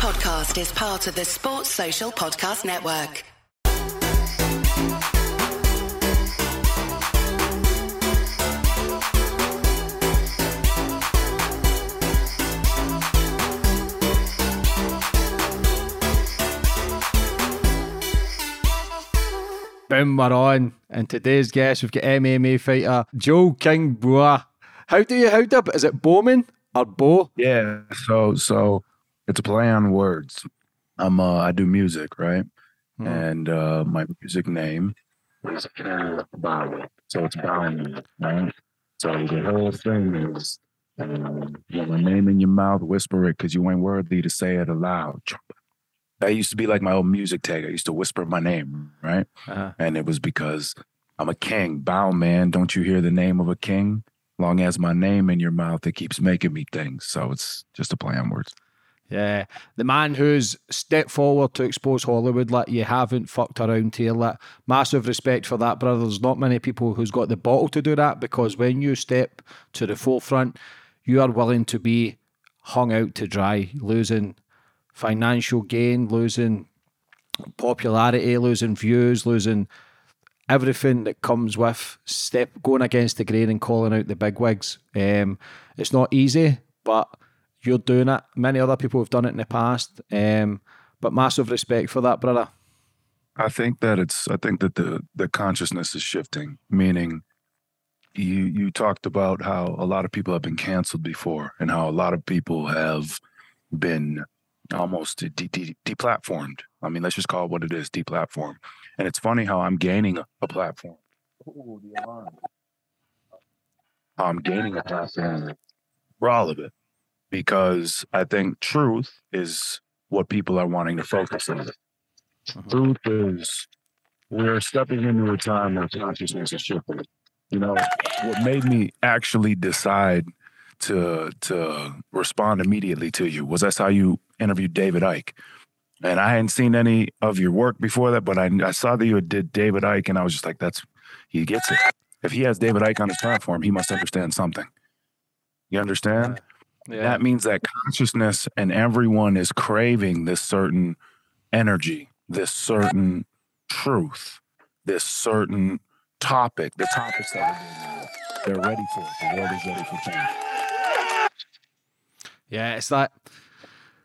podcast is part of the Sports Social Podcast Network. Boom, we're on. And today's guest, we've got MMA fighter Joe King Bau. How do you, how do, is it Bauman or Bo? Yeah. So so it's a play on words. I'm uh I do music, right? Hmm. And uh my music name is Bow. So it's bowing, right? So the whole thing is um, get my name in your mouth, whisper it because you ain't worthy to say it aloud. That used to be like my old music tag. I used to whisper my name, right? Uh-huh. And it was because I'm a king. Bow man, don't you hear the name of a king? Long as my name in your mouth, it keeps making me things. So it's just a play on words. Yeah, the man who's stepped forward to expose Hollywood, like you haven't fucked around here. Like massive respect for that, brother. There's not many people who's got the bottle to do that because when you step to the forefront, you are willing to be hung out to dry, losing financial gain, losing popularity, losing views, losing everything that comes with step going against the grain and calling out the bigwigs. Um, it's not easy, but you're doing it. Many other people have done it in the past. Um, but massive respect for that, brother. I think that it's I think that the the consciousness is shifting, meaning you you talked about how a lot of people have been canceled before and how a lot of people have been almost de- de- deplatformed. I mean, let's just call it what it is, deplatformed. And it's funny how I'm gaining a, a platform. Ooh, the alarm. I'm gaining a platform for all of it because I think truth is what people are wanting to focus on. Mm-hmm. Truth is we're stepping into a time where consciousness is shifting. You know, what made me actually decide to to respond immediately to you was I saw you interviewed David Icke. And I hadn't seen any of your work before that, but I, I saw that you did David Icke, and I was just like, that's he gets it. If he has David Icke on his platform, he must understand something. You understand? Yeah. That means that consciousness and everyone is craving this certain energy, this certain truth, this certain topic, the topics that are being, they're ready for it. The world is ready for change. Yeah, it's that.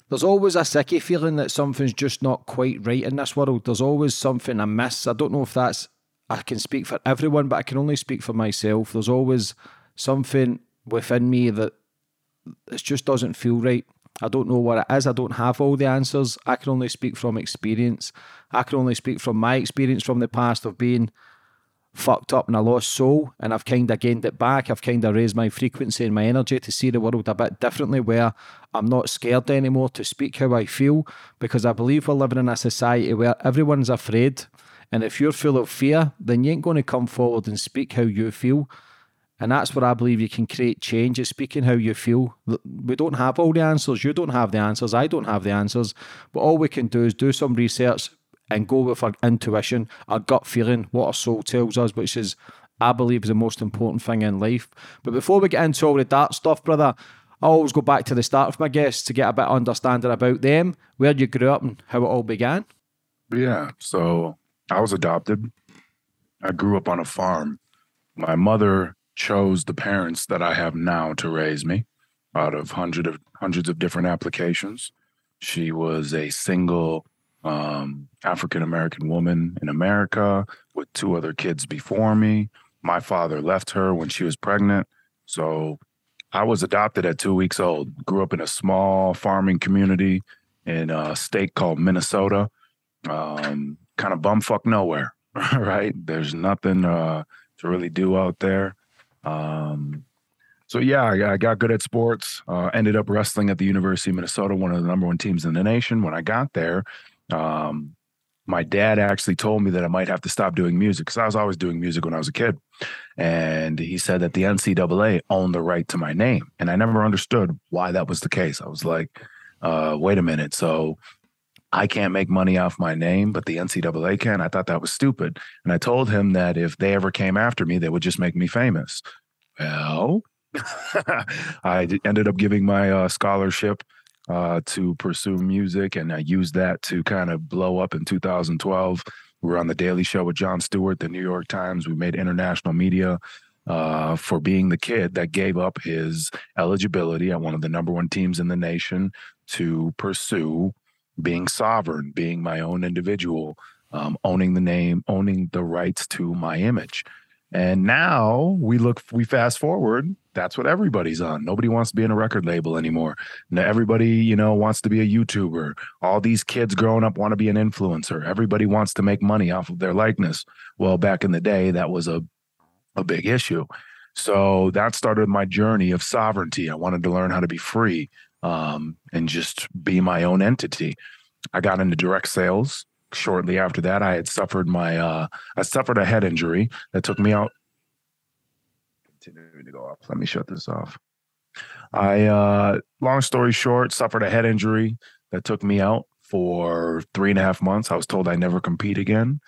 There's always a sicky feeling that something's just not quite right in this world. There's always something amiss. I don't know if that's. I can speak for everyone, but I can only speak for myself. There's always something within me that it just doesn't feel right. I don't know what it is. I don't have all the answers. I can only speak from experience. I can only speak from my experience from the past of being fucked up and a lost soul, and I've kind of gained it back. I've kind of raised my frequency and my energy to see the world a bit differently, where I'm not scared anymore to speak how I feel because I believe we're living in a society where everyone's afraid. And if you're full of fear, then you ain't going to come forward and speak how you feel. And that's where I believe you can create change is speaking how you feel. We don't have all the answers. You don't have the answers. I don't have the answers. But all we can do is do some research and go with our intuition, our gut feeling, what our soul tells us, which is, I believe, is the most important thing in life. But before we get into all the dark stuff, brother, I always go back to the start of my guests to get a bit of understanding about them, where you grew up and how it all began. Yeah. So I was adopted. I grew up on a farm. My mother chose the parents that I have now to raise me out of hundred of hundreds of different applications. She was a single um, African American woman in America with two other kids before me. My father left her when she was pregnant. So I was adopted at two weeks old. Grew up in a small farming community in a state called Minnesota. Um, kind of bumfuck nowhere, right? There's nothing uh, to really do out there. Um, so yeah, I, I got good at sports. Uh, ended up wrestling at the University of Minnesota, one of the number one teams in the nation. When I got there, um, my dad actually told me that I might have to stop doing music because I was always doing music when I was a kid. And he said that the NCAA owned the right to my name. And I never understood why that was the case. I was like, uh, wait a minute. So I can't make money off my name, but the NCAA can. I thought that was stupid. And I told him that if they ever came after me, they would just make me famous. Well, I ended up giving my uh, scholarship uh, to pursue music, and I used that to kind of blow up in 2012. We were on the Daily Show with Jon Stewart, the New York Times. We made international media uh, for being the kid that gave up his eligibility at one of the number one teams in the nation to pursue being sovereign, being my own individual, um, owning the name, owning the rights to my image. And now we look, we fast forward. That's what everybody's on. Nobody wants to be in a record label anymore. Now everybody, you know, wants to be a YouTuber. All these kids growing up want to be an influencer. Everybody wants to make money off of their likeness. Well, back in the day, that was a a big issue. So that started my journey of sovereignty. I wanted to learn how to be free um, and just be my own entity. I got into direct sales. Shortly after that, I had suffered my uh, I suffered a head injury that took me out. Continuing to go off. Let me shut this off. I uh, long story short, suffered a head injury that took me out for three and a half months. I was told I never compete again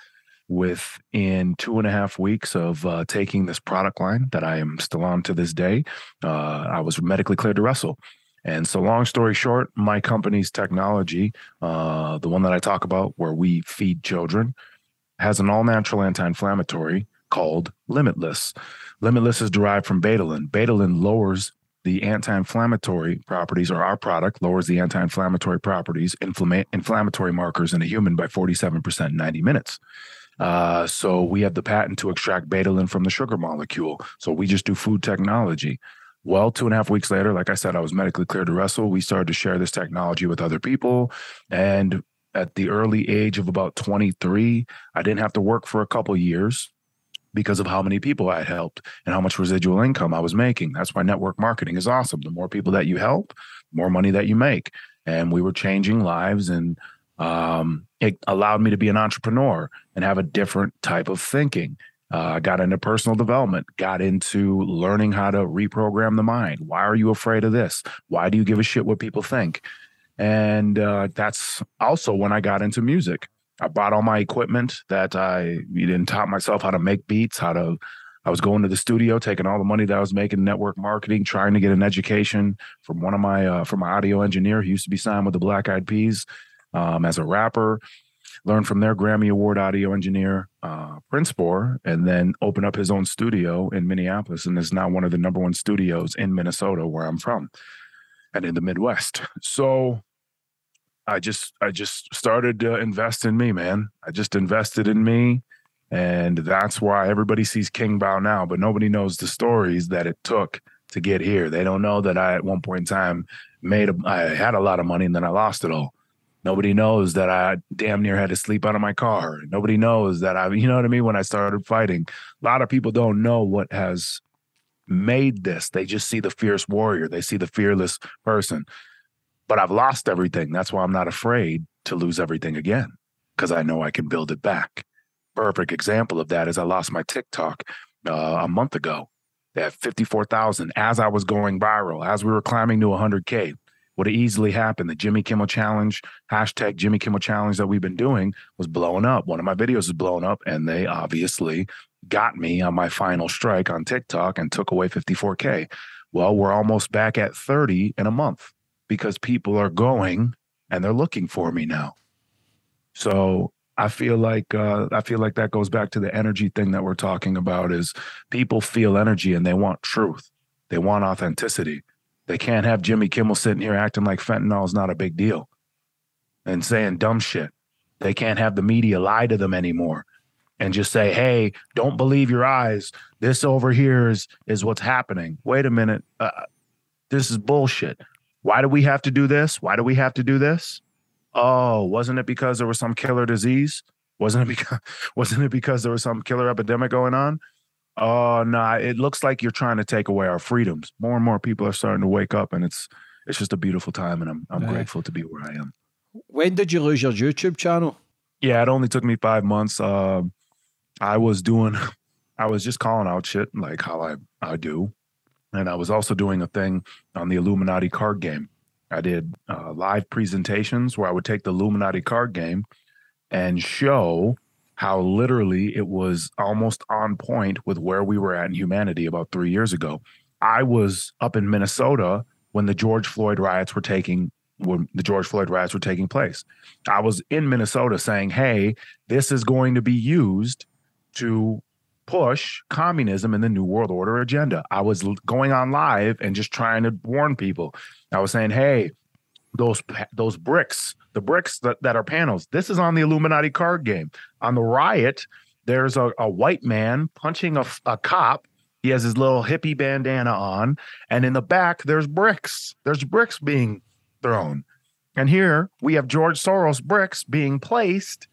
within two and a half weeks of uh, taking this product line that I am still on to this day, uh, I was medically cleared to wrestle. And so, long story short, my company's technology, uh, the one that I talk about where we feed children, has an all natural anti inflammatory called Limitless. Limitless is derived from Betalain. Betalain lowers the anti-inflammatory properties or our product lowers the anti-inflammatory properties inflammatory markers in a human by 47% in 90 minutes uh, so we have the patent to extract betalain from the sugar molecule. So we just do food technology. Well, two and a half weeks later, like I said, I was medically cleared to wrestle. We started to share this technology with other people. And at the early age of about 23, I didn't have to work for a couple years because of how many people I had helped and how much residual income I was making. That's why network marketing is awesome. The more people that you help, more money that you make. And we were changing lives and um, it allowed me to be an entrepreneur and have a different type of thinking. Uh, I got into personal development, got into learning how to reprogram the mind. Why are you afraid of this? Why do you give a shit what people think? And uh, that's also when I got into music. I bought all my equipment that I didn't taught myself how to make beats, how to. I was going to the studio, taking all the money that I was making network marketing, trying to get an education from one of my uh, from my audio engineer who used to be signed with the Black Eyed Peas um, as a rapper, learned from their Grammy Award audio engineer, uh, Prince Bohr, and then open up his own studio in Minneapolis and is now one of the number one studios in Minnesota, where I'm from, and in the Midwest. So I just I just started to invest in me, man. I just invested in me. And that's why everybody sees King Bau now, but nobody knows the stories that it took to get here. They don't know that I, at one point in time, made a, I had a lot of money and then I lost it all. Nobody knows that I damn near had to sleep out of my car. Nobody knows that I, you know what I mean? When I started fighting, a lot of people don't know what has made this. They just see the fierce warrior, they see the fearless person. But I've lost everything. That's why I'm not afraid to lose everything again because I know I can build it back. Perfect example of that is I lost my TikTok uh, a month ago at 54,000 as I was going viral, as we were climbing to 100K would have easily happened. The Jimmy Kimmel Challenge, hashtag Jimmy Kimmel Challenge that we've been doing was blowing up. One of my videos is blowing up, and they obviously got me on my final strike on TikTok and took away 54K. Well, we're almost back at 30 in a month because people are going and they're looking for me now. So I feel like uh, I feel like that goes back to the energy thing that we're talking about. Is people feel energy and they want truth, they want authenticity. They can't have Jimmy Kimmel sitting here acting like fentanyl is not a big deal and saying dumb shit. They can't have the media lie to them anymore and just say, "Hey, don't believe your eyes. This over here is is what's happening." Wait a minute. Uh, this is bullshit. Why do we have to do this? Why do we have to do this? Oh, wasn't it because there was some killer disease? Wasn't it because wasn't it because there was some killer epidemic going on? Oh no, nah, it looks like you're trying to take away our freedoms. More and more people are starting to wake up, and it's it's just a beautiful time, and I'm I'm grateful to be where I am. When did you lose your YouTube channel? Yeah, it only took me five months. Uh, I was doing, I was just calling out shit like how I I do, and I was also doing a thing on the Illuminati card game. I did uh, live presentations where I would take the Illuminati card game and show how literally it was almost on point with where we were at in humanity about three years ago. I was up in Minnesota when the George Floyd riots were taking when the George Floyd riots were taking place. I was in Minnesota saying, hey, this is going to be used to push communism and the New World Order agenda. I was going on live and just trying to warn people. I was saying, hey, those those bricks, the bricks that, that are panels, this is on the Illuminati card game. On the riot, there's a, a white man punching a, a cop. He has his little hippie bandana on. And in the back, there's bricks. There's bricks being thrown. And here we have George Soros bricks being placed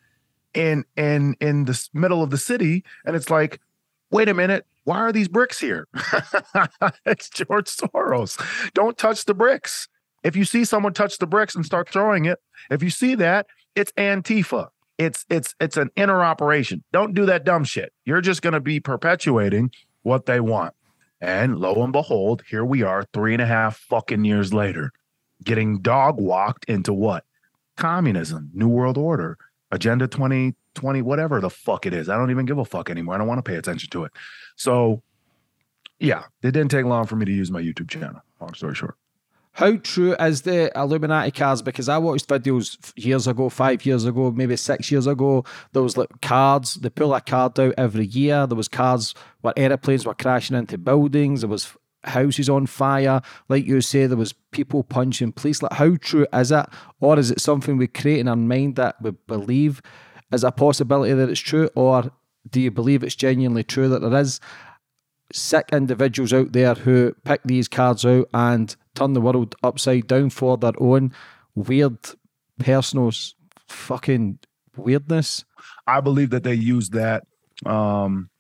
in in in the middle of the city and it's like wait a minute why are these bricks here it's george soros don't touch the bricks if you see someone touch the bricks and start throwing it if you see that it's antifa it's it's it's an inner operation don't do that dumb shit you're just going to be perpetuating what they want and lo and behold here we are three and a half fucking years later getting dog walked into what communism new world order Agenda 2020, whatever the fuck it is. I don't even give a fuck anymore. I don't want to pay attention to it. So, yeah, it didn't take long for me to use my YouTube channel. Long story short. How true is the Illuminati cards? Because I watched videos years ago, five years ago, maybe six years ago. There was like cards. They pull a card out every year. There was cards where airplanes were crashing into buildings. There was houses on fire. Like you say, there was people punching police. Like, how true is it? Or is it something we create in our mind that we believe is a possibility that it's true? Or do you believe it's genuinely true that there is sick individuals out there who pick these cards out and turn the world upside down for their own weird personal fucking weirdness? I believe that they use that um,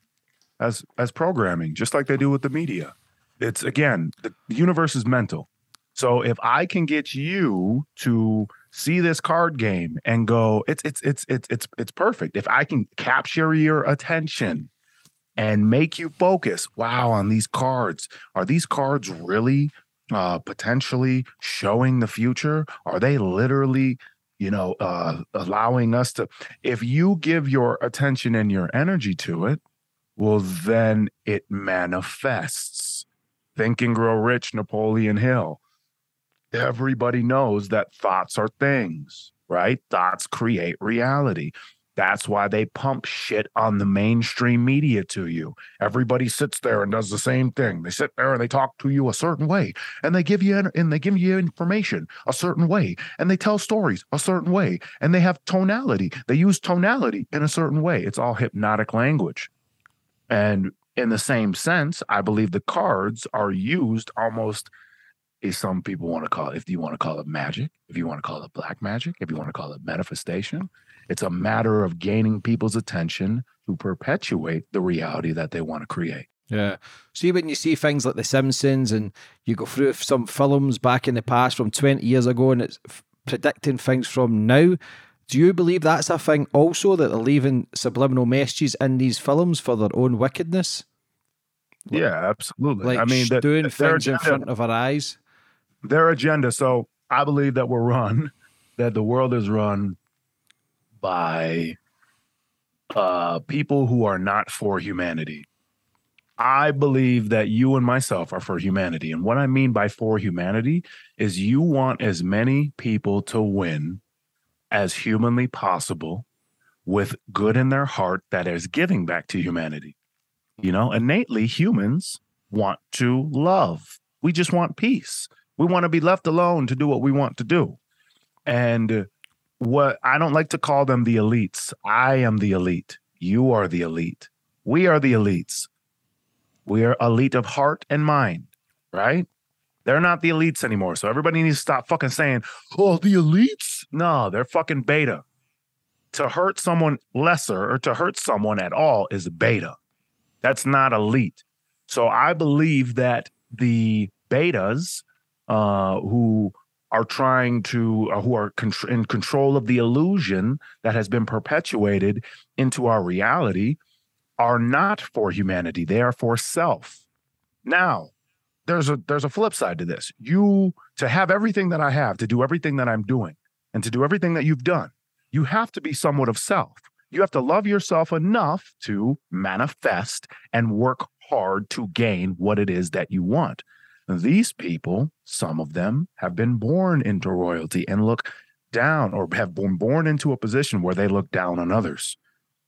as as programming, just like they do with the media. It's again the universe is mental. So if i can get you to see this card game and go it's it's it's it's it's it's perfect. If i can capture your attention and make you focus wow on these cards are these cards really uh potentially showing the future are they literally you know uh allowing us to if you give your attention and your energy to it well then it manifests Think and Grow Rich, Napoleon Hill. Everybody knows that thoughts are things, right? Thoughts create reality. That's why they pump shit on the mainstream media to you. Everybody sits there and does the same thing. They sit there and they talk to you a certain way, and they give you and they give you information a certain way, and they tell stories a certain way, and they have tonality. They use tonality in a certain way. It's all hypnotic language. And in the same sense, I believe the cards are used almost as some people want to call it, if you want to call it magic, if you want to call it black magic, if you want to call it manifestation, it's a matter of gaining people's attention to perpetuate the reality that they want to create. Yeah. See, when you see things like The Simpsons and you go through some films back in the past from 20 years ago and it's predicting things from now, do you believe that's a thing also that they're leaving subliminal messages in these films for their own wickedness? Yeah, absolutely. Like I mean, doing things agenda, in front of our eyes. Their agenda. So I believe that we're run, that the world is run by uh, people who are not for humanity. I believe that you and myself are for humanity. And what I mean by for humanity is you want as many people to win as humanly possible with good in their heart that is giving back to humanity. You know, innately humans want to love. We just want peace. We want to be left alone to do what we want to do. And what I don't like to call them the elites. I am the elite. You are the elite. We are the elites. We are elite of heart and mind, right? They're not the elites anymore. So everybody needs to stop fucking saying, oh, the elites. No, they're fucking beta. To hurt someone lesser or to hurt someone at all is beta. That's not elite. So I believe that the betas uh, who are trying to, uh, who are in control of the illusion that has been perpetuated into our reality, are not for humanity. They are for self. Now, there's a there's a flip side to this. You to have everything that I have, to do everything that I'm doing, and to do everything that you've done, you have to be somewhat of self. You have to love yourself enough to manifest and work hard to gain what it is that you want. These people, some of them have been born into royalty and look down or have been born into a position where they look down on others,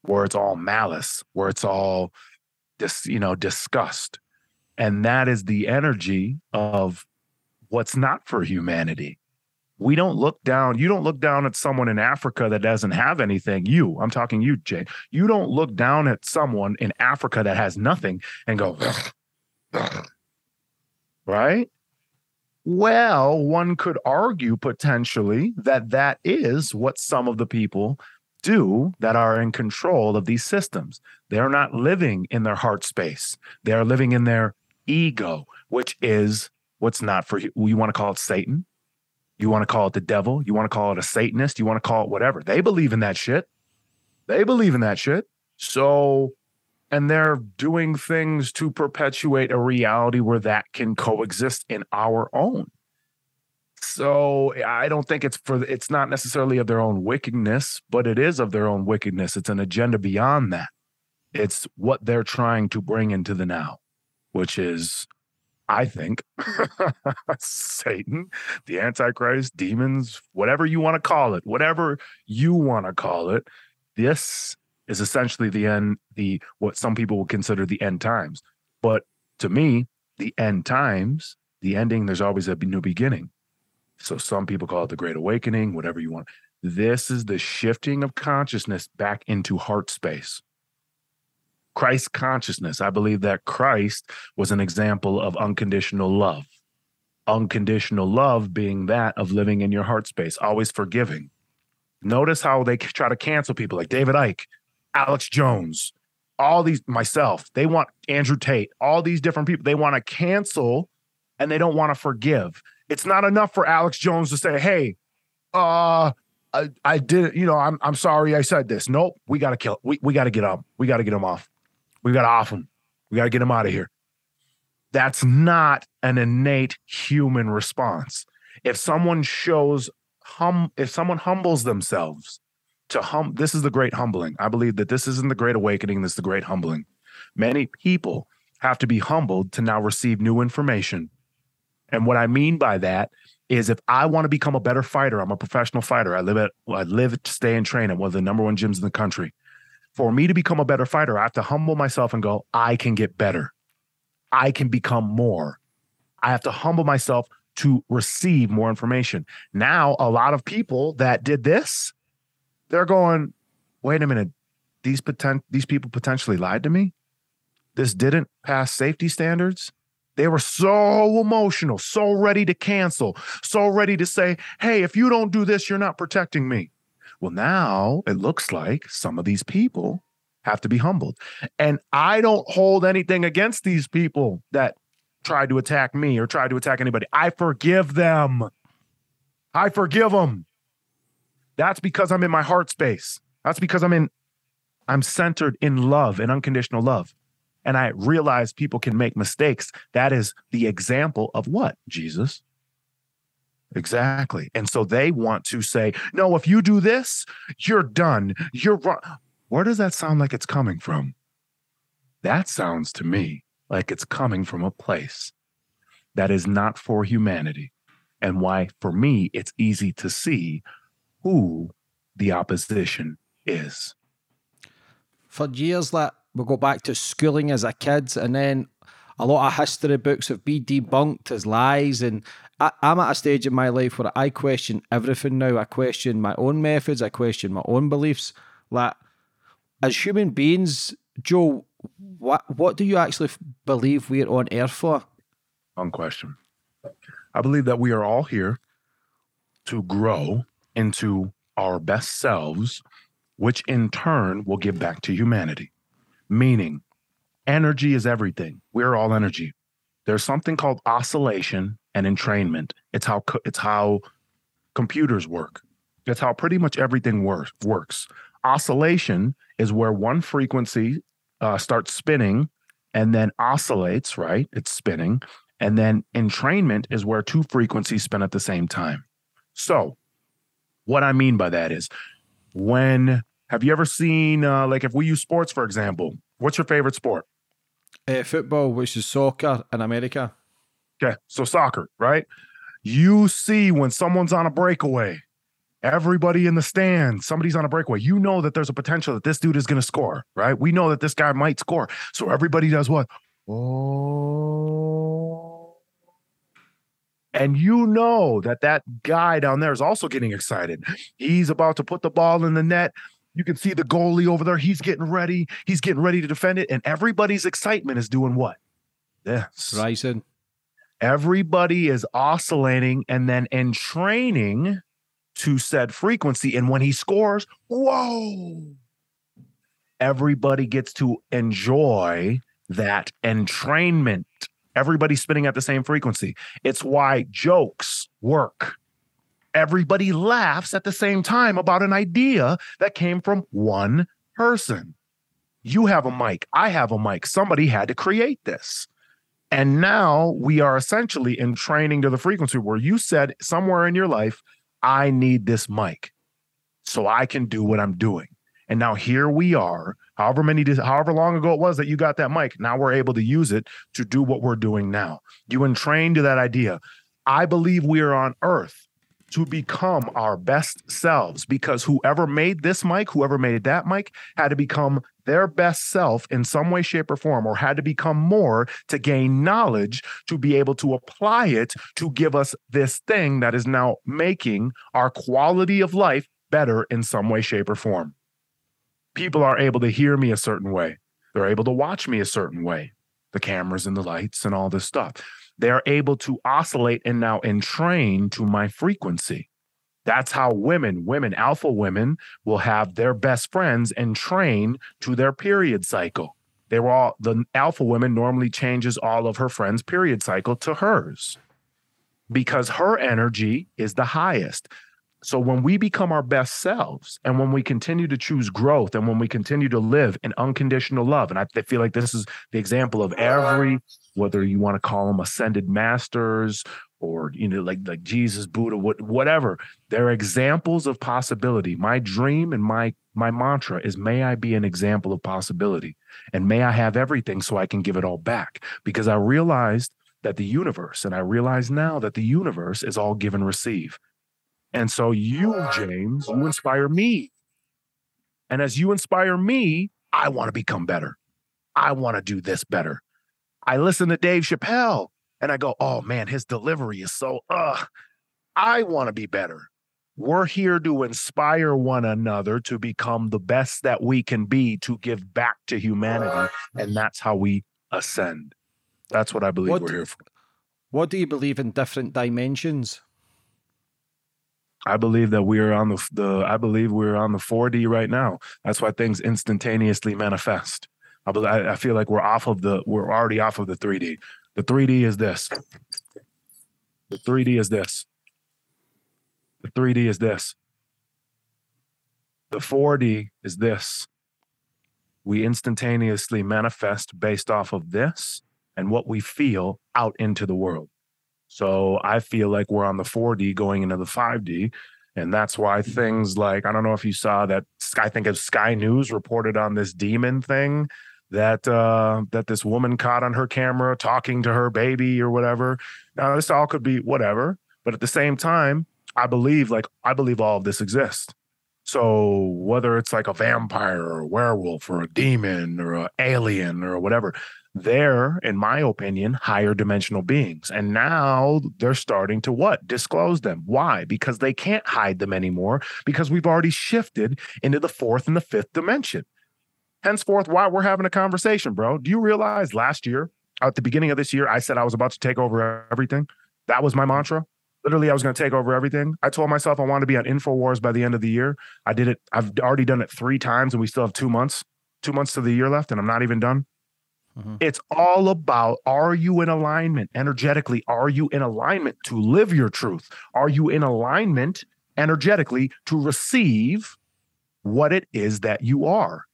where it's all malice, where it's all dis, you know, disgust. And that is the energy of what's not for humanity. We don't look down. You don't look down at someone in Africa that doesn't have anything. You, I'm talking you, Jay. You don't look down at someone in Africa that has nothing and go. Right? Well, one could argue potentially that that is what some of the people do that are in control of these systems. They're not living in their heart space, they are living in their ego, which is what's not for you. You want to call it Satan? You want to call it the devil? You want to call it a Satanist? You want to call it whatever. They believe in that shit. They believe in that shit. So, and they're doing things to perpetuate a reality where that can coexist in our own. So I don't think it's for it's not necessarily of their own wickedness, but it is of their own wickedness. It's an agenda beyond that. It's what they're trying to bring into the now, which is I think Satan, the Antichrist, demons, whatever you want to call it, whatever you want to call it, this is essentially the end, the what some people would consider the end times. But to me, the end times, the ending, there's always a new beginning. So some people call it the Great Awakening, whatever you want. This is the shifting of consciousness back into heart space. Christ consciousness. I believe that Christ was an example of unconditional love. Unconditional love being that of living in your heart space, always forgiving. Notice how they try to cancel people like David Icke, Alex Jones, all these, myself, they want Andrew Tate, all these different people, they want to cancel and they don't want to forgive. It's not enough for Alex Jones to say, hey, uh, I, I did, you know, I'm I'm sorry I said this. Nope, we gotta kill. We we gotta get up. We gotta get him off. We got to off him. We got to get him out of here. That's not an innate human response. If someone shows hum, if someone humbles themselves to hum, this is the great humbling. I believe that this isn't the great awakening. This is the great humbling. Many people have to be humbled to now receive new information. And what I mean by that is if I want to become a better fighter, I'm a professional fighter. I live at I live to stay and train at one of the number one gyms in the country for me to become a better fighter, I have to humble myself and go, I can get better. I can become more. I have to humble myself to receive more information. Now, a lot of people that did this, they're going, wait a minute, these potent- these people potentially lied to me. This didn't pass safety standards. They were so emotional, so ready to cancel, so ready to say, hey, if you don't do this, you're not protecting me. Well, now it looks like some of these people have to be humbled. And I don't hold anything against these people that tried to attack me or tried to attack anybody. I forgive them. I forgive them. That's because I'm in my heart space. That's because I'm in I'm centered in love and unconditional love. And I realize people can make mistakes. That is the example of what? Jesus. Exactly. And so they want to say, no, if you do this, you're done. You're wrong. Where does that sound like it's coming from? That sounds to me like it's coming from a place that is not for humanity. And why, for me, it's easy to see who the opposition is. For years, that we go back to schooling as a kid, and then a lot of history books have been debunked as lies. And I, am at a stage in my life where I question everything now. I question my own methods. I question my own beliefs. Like, as human beings, Joe, what what do you actually believe we're on Earth for? One question. I believe that we are all here to grow into our best selves, which in turn will give back to humanity. Meaning, energy is everything. We're all energy. There's something called oscillation and entrainment. It's how it's how computers work. It's how pretty much everything works. Works. Oscillation is where one frequency uh, starts spinning and then oscillates. Right? It's spinning, and then entrainment is where two frequencies spin at the same time. So, what I mean by that is, when have you ever seen uh, like if we use sports for example? What's your favorite sport? Uh, football, which is soccer in America. Okay, so soccer, right? You see when someone's on a breakaway, everybody in the stand, somebody's on a breakaway. You know that there's a potential that this dude is going to score, right? We know that this guy might score. So everybody does what? Oh. And you know that that guy down there is also getting excited. He's about to put the ball in the net. You can see the goalie over there. He's getting ready. He's getting ready to defend it. And everybody's excitement is doing what? This. Rising. Everybody is oscillating and then entraining to said frequency. And when he scores, whoa, everybody gets to enjoy that entrainment. Everybody's spinning at the same frequency. It's why jokes work. Everybody laughs at the same time about an idea that came from one person. You have a mic. I have a mic. Somebody had to create this. And now we are essentially in training to the frequency where you said somewhere in your life, I need this mic so I can do what I'm doing. And now here we are, however many, however long ago it was that you got that mic. Now we're able to use it to do what we're doing now. You entrained to that idea. I believe we are on earth to become our best selves because whoever made this mic, whoever made that mic, had to become their best self in some way, shape, or form, or had to become more to gain knowledge to be able to apply it to give us this thing that is now making our quality of life better in some way, shape, or form. People are able to hear me a certain way, they're able to watch me a certain way, the cameras and the lights and all this stuff. They're able to oscillate and now entrain to my frequency. That's how women, women, alpha women will have their best friends and train to their period cycle. They were all the alpha woman normally changes all of her friends' period cycle to hers because her energy is the highest. So when we become our best selves and when we continue to choose growth and when we continue to live in unconditional love, and I feel like this is the example of every, whether you want to call them ascended masters or you know like like jesus buddha what, whatever they're examples of possibility. My dream and my my mantra is may i be an example of possibility and may i have everything so i can give it all back. Because i realized that the universe and i realize now that the universe is all give and receive and so you james you inspire me and as you inspire me i want to become better i want to do this better i listen to dave chappelle and I go, oh man, his delivery is so, uh, I want to be better. We're here to inspire one another to become the best that we can be to give back to humanity. And that's how we ascend. That's what I believe what, we're here for. What do you believe in different dimensions? I believe that we're on the, the I believe we're on the 4D right now. That's why things instantaneously manifest. I, I feel like we're off of the we're already off of the 3D. The 3D is this. The 3D is this. The 3D is this. The 4D is this. We instantaneously manifest based off of this and what we feel out into the world. So I feel like we're on the 4D going into the 5D. And that's why things like, I don't know if you saw that, I think of Sky News reported on this demon thing that uh, that this woman caught on her camera talking to her baby or whatever. Now this all could be whatever, but at the same time, I believe like I believe all of this exists. So whether it's like a vampire or a werewolf or a demon or an alien or whatever, they're, in my opinion, higher dimensional beings. And now they're starting to what? Disclose them. Why? Because they can't hide them anymore because we've already shifted into the fourth and the fifth dimension henceforth why we're having a conversation, bro. Do you realize last year, at the beginning of this year, I said I was about to take over everything? That was my mm-hmm. mantra. Literally, I was going to take over everything. I told myself I wanted to be on InfoWars by the end of the year. I did it. I've already done it three times, and we still have two months, two months to the year left, and I'm not even done. Mm-hmm. It's all about are you in alignment energetically? Are you in alignment to live your truth? Are you in alignment energetically to receive what it is that you are?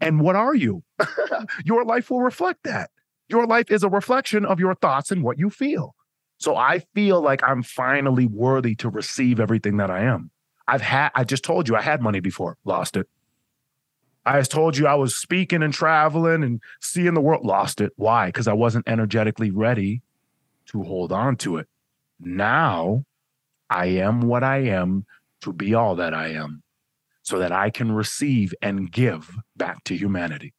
And what are you? your life will reflect that. Your life is a reflection of your thoughts and what you feel. So I feel like I'm finally worthy to receive everything that I am. I've had, I just told you, I had money before, lost it. I told you I was speaking and traveling and seeing the world. Lost it. Why? Because I wasn't energetically ready to hold on to it. Now I am what I am to be all that I am so that I can receive and give back to humanity.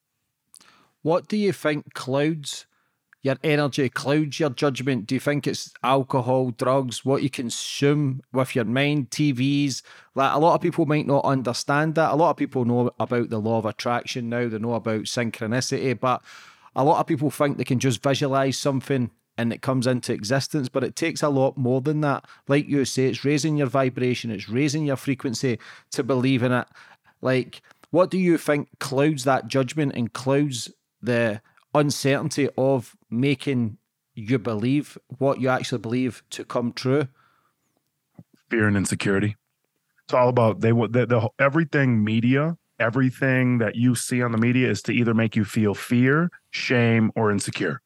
What do you think clouds your energy, clouds your judgment? Do you think it's alcohol, drugs, what you consume with your mind, TVs? Like a lot of people might not understand that. A lot of people know about the law of attraction now, they know about synchronicity, but a lot of people think they can just visualize something and it comes into existence, but it takes a lot more than that. Like you say, it's raising your vibration, it's raising your frequency to believe in it. Like, what do you think clouds that judgment and clouds the uncertainty of making you believe what you actually believe to come true? Fear and insecurity. It's all about they the, the everything media, everything that you see on the media is to either make you feel fear, shame, or insecure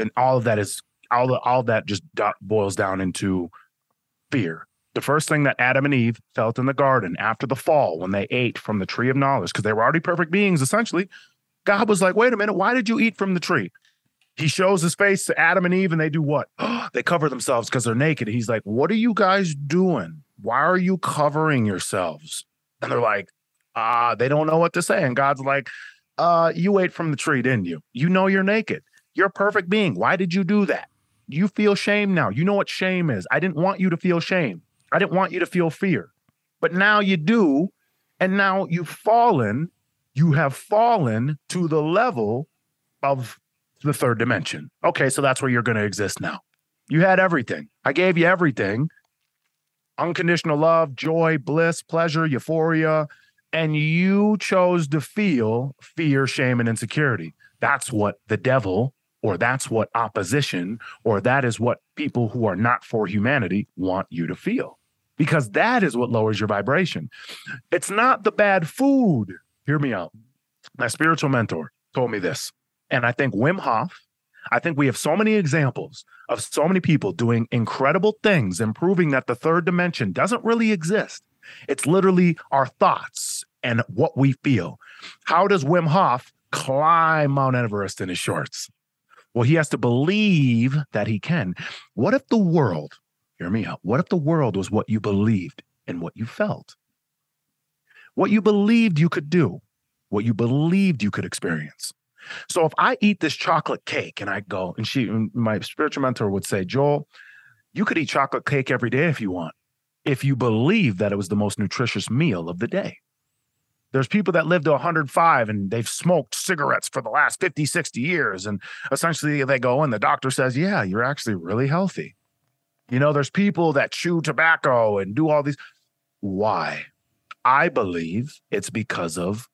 and all of that is all the, all that just boils down into fear. The first thing that Adam and Eve felt in the garden after the fall, when they ate from the tree of knowledge, because they were already perfect beings, essentially, God was like, "Wait a minute, why did you eat from the tree?" He shows his face to Adam and Eve, and they do what? they cover themselves because they're naked. He's like, "What are you guys doing? Why are you covering yourselves?" And they're like, "Ah, uh, they don't know what to say." And God's like, "Uh, you ate from the tree, didn't you? You know you're naked." You're a perfect being. Why did you do that? You feel shame now. You know what shame is. I didn't want you to feel shame. I didn't want you to feel fear. But now you do. And now you've fallen. You have fallen to the level of the third dimension. Okay, so that's where you're going to exist now. You had everything. I gave you everything unconditional love, joy, bliss, pleasure, euphoria. And you chose to feel fear, shame, and insecurity. That's what the devil or that's what opposition, or that is what people who are not for humanity want you to feel, because that is what lowers your vibration. It's not the bad food. Hear me out. My spiritual mentor told me this. And I think Wim Hof, I think we have so many examples of so many people doing incredible things and proving that the third dimension doesn't really exist. It's literally our thoughts and what we feel. How does Wim Hof climb Mount Everest in his shorts? Well, he has to believe that he can. What if the world, hear me out, what if the world was what you believed and what you felt? What you believed you could do, what you believed you could experience. So if I eat this chocolate cake and I go, and she, my spiritual mentor would say, Joel, you could eat chocolate cake every day if you want, if you believe that it was the most nutritious meal of the day. There's people that live to 105 and they've smoked cigarettes for the last 50, 60 years. And essentially they go and the doctor says, Yeah, you're actually really healthy. You know, there's people that chew tobacco and do all these. Why? I believe it's because of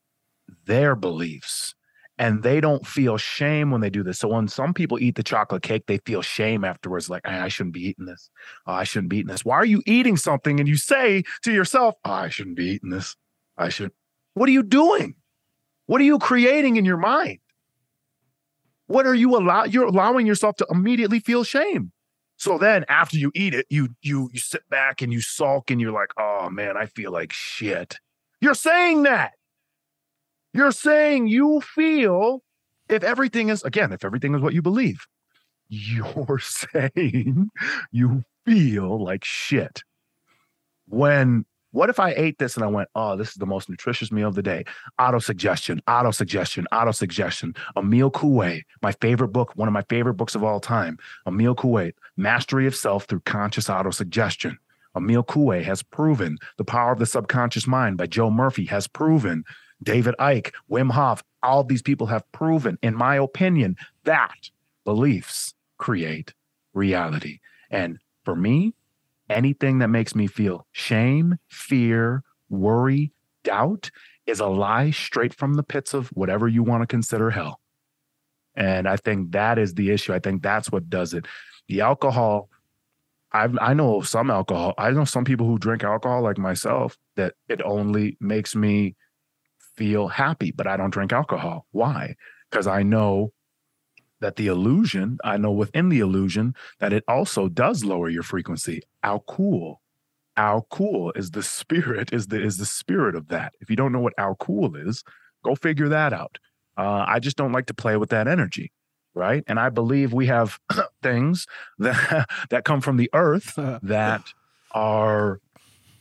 their beliefs and they don't feel shame when they do this. So when some people eat the chocolate cake, they feel shame afterwards, like ah, I shouldn't be eating this. Oh, I shouldn't be eating this. Why are you eating something and you say to yourself, oh, I shouldn't be eating this. I should. What are you doing? What are you creating in your mind? What are you allow you're allowing yourself to immediately feel shame. So then after you eat it, you you you sit back and you sulk and you're like, "Oh man, I feel like shit." You're saying that. You're saying you feel if everything is again, if everything is what you believe, you're saying you feel like shit. When what if I ate this and I went, oh, this is the most nutritious meal of the day? Auto suggestion, auto suggestion, auto suggestion. Emil Coué, my favorite book, one of my favorite books of all time. Emil Coué, Mastery of Self Through Conscious Auto Suggestion. Emil Coué has proven the power of the subconscious mind by Joe Murphy has proven. David Icke, Wim Hof, all these people have proven, in my opinion, that beliefs create reality. And for me, anything that makes me feel shame, fear, worry, doubt is a lie straight from the pits of whatever you want to consider hell. And I think that is the issue. I think that's what does it. The alcohol, i I know some alcohol. I know some people who drink alcohol, like myself, that it only makes me feel happy, but I don't drink alcohol. Why? Because I know that the illusion, I know within the illusion that it also does lower your frequency. How cool Al Cool is the spirit, is the is the spirit of that. If you don't know what Al Cool is, go figure that out. Uh, I just don't like to play with that energy, right? And I believe we have things that that come from the earth that are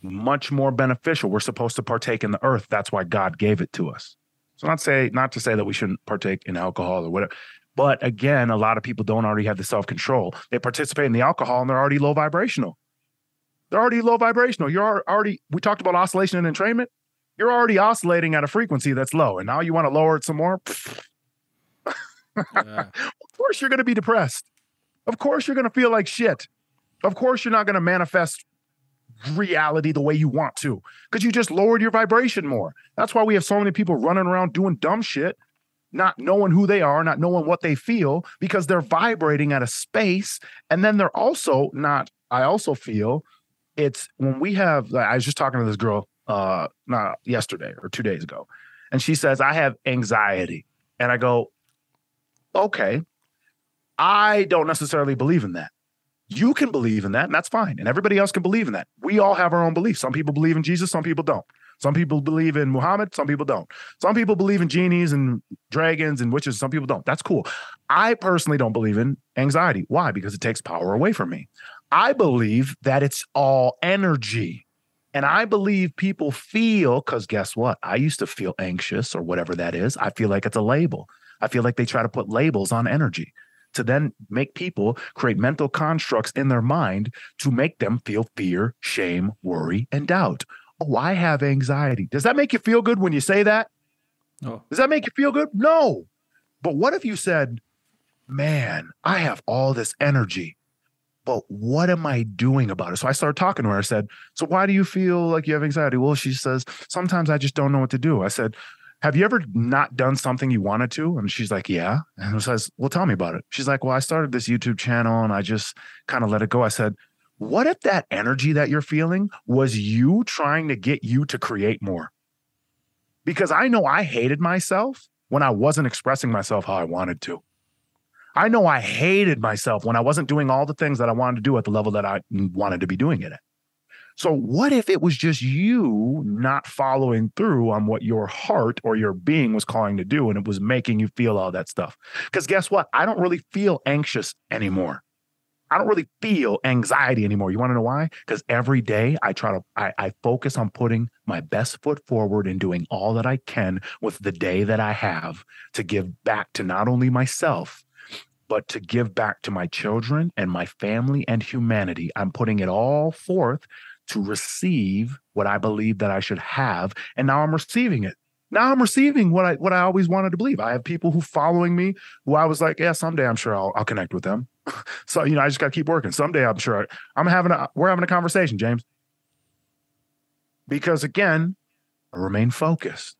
much more beneficial. We're supposed to partake in the earth. That's why God gave it to us. So not say not to say that we shouldn't partake in alcohol or whatever. But again, a lot of people don't already have the self-control. They participate in the alcohol and they're already low vibrational. They're already low vibrational. You're already we talked about oscillation and entrainment. You're already oscillating at a frequency that's low. And now you want to lower it some more. yeah. of course you're going to be depressed. Of course you're going to feel like shit. Of course you're not going to manifest reality the way you want to because you just lowered your vibration more. That's why we have so many people running around doing dumb shit, not knowing who they are, not knowing what they feel because they're vibrating at a space. And then they're also not, I also feel it's when we have, I was just talking to this girl uh not yesterday or two days ago, and she says, I have anxiety. And I go, okay. I don't necessarily believe in that. You can believe in that, and that's fine. And everybody else can believe in that. We all have our own beliefs. Some people believe in Jesus, some people don't. Some people believe in Muhammad, some people don't. Some people believe in genies and dragons and witches, some people don't. That's cool. I personally don't believe in anxiety. Why? Because it takes power away from me. I believe that it's all energy. And I believe people feel, because guess what? I used to feel anxious or whatever that is. I feel like it's a label. I feel like they try to put labels on energy to then make people create mental constructs in their mind to make them feel fear, shame, worry, and doubt. Oh, I have anxiety. Does that make you feel good when you say that? No. Does that make you feel good? No. But what if you said, man, I have all this energy, but what am I doing about it? So I started talking to her. I said, So why do you feel like you have anxiety? Well, she says, Sometimes I just don't know what to do. I said, have you ever not done something you wanted to? And she's like, yeah. And I says, well, tell me about it. She's like, well, I started this YouTube channel and I just kind of let it go. I said, what if that energy that you're feeling was you trying to get you to create more? Because I know I hated myself when I wasn't expressing myself how I wanted to. I know I hated myself when I wasn't doing all the things that I wanted to do at the level that I wanted to be doing it at. So, what if it was just you not following through on what your heart or your being was calling to do and it was making you feel all that stuff? Because guess what? I don't really feel anxious anymore. I don't really feel anxiety anymore. You want to know why? Because every day I try to, I, I focus on putting my best foot forward and doing all that I can with the day that I have to give back to not only myself, but to give back to my children and my family and humanity. I'm putting it all forth to receive what I believe that I should have. And now I'm receiving it. Now I'm receiving what I what I always wanted to believe. I have people who following me who I was like, yeah, someday I'm sure I'll, I'll connect with them. so you know, I just got to keep working. Someday I'm sure I, I'm having a we're having a conversation, James. Because again, I remain focused.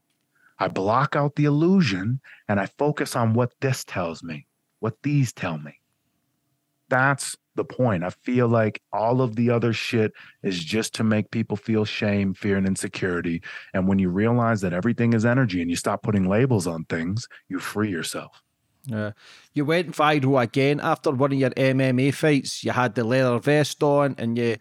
I block out the illusion and I focus on what this tells me, what these tell me. That's the point. I feel like all of the other shit is just to make people feel shame, fear, and insecurity. And when you realize that everything is energy and you stop putting labels on things, you free yourself. Yeah. You went viral again after one of your MMA fights. You had the leather vest on and you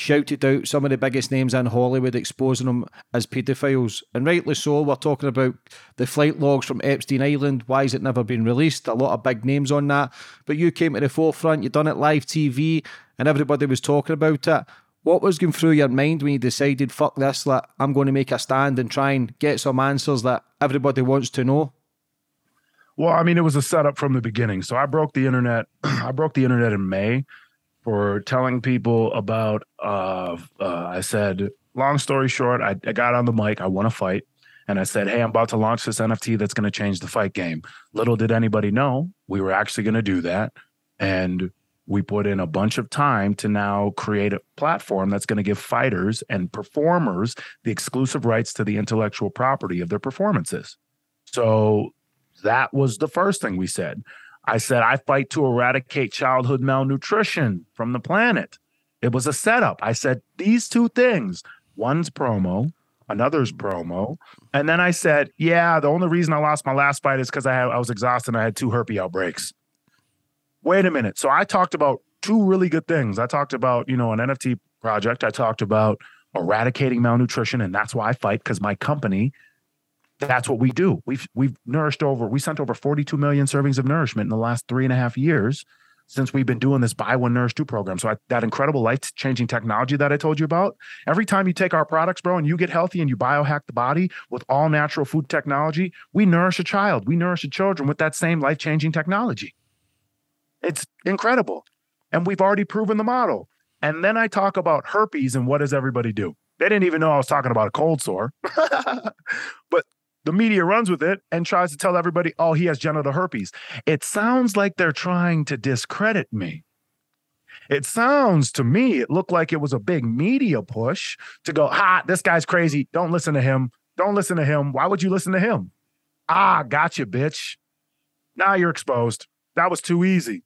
shouted out some of the biggest names in Hollywood, exposing them as paedophiles. And rightly so, we're talking about the flight logs from Epstein Island. Why has it never been released? A lot of big names on that. But you came to the forefront, you done it live TV, and everybody was talking about it. What was going through your mind when you decided, fuck this, like, I'm going to make a stand and try and get some answers that everybody wants to know? Well, I mean, it was a setup from the beginning. So I broke the internet. I broke the internet in May for telling people about. Uh, uh, I said, long story short, I, I got on the mic. I want to fight, and I said, "Hey, I'm about to launch this NFT that's going to change the fight game." Little did anybody know we were actually going to do that, and we put in a bunch of time to now create a platform that's going to give fighters and performers the exclusive rights to the intellectual property of their performances. So that was the first thing we said. I said, I fight to eradicate childhood malnutrition from the planet. It was a setup. I said, these two things one's promo, another's promo. And then I said, yeah, the only reason I lost my last fight is because I, had, I was exhausted and I had two herpes outbreaks. Wait a minute. So I talked about two really good things. I talked about, you know, an NFT project. I talked about eradicating malnutrition, and that's why I fight because my company. That's what we do. We've we've nourished over. We sent over 42 million servings of nourishment in the last three and a half years since we've been doing this buy one nourish two program. So I, that incredible life changing technology that I told you about, every time you take our products, bro, and you get healthy and you biohack the body with all natural food technology, we nourish a child, we nourish a children with that same life changing technology. It's incredible. And we've already proven the model. And then I talk about herpes and what does everybody do? They didn't even know I was talking about a cold sore. but the media runs with it and tries to tell everybody, oh, he has genital herpes. It sounds like they're trying to discredit me. It sounds to me, it looked like it was a big media push to go, ah, this guy's crazy. Don't listen to him. Don't listen to him. Why would you listen to him? Ah, gotcha, bitch. Now you're exposed. That was too easy.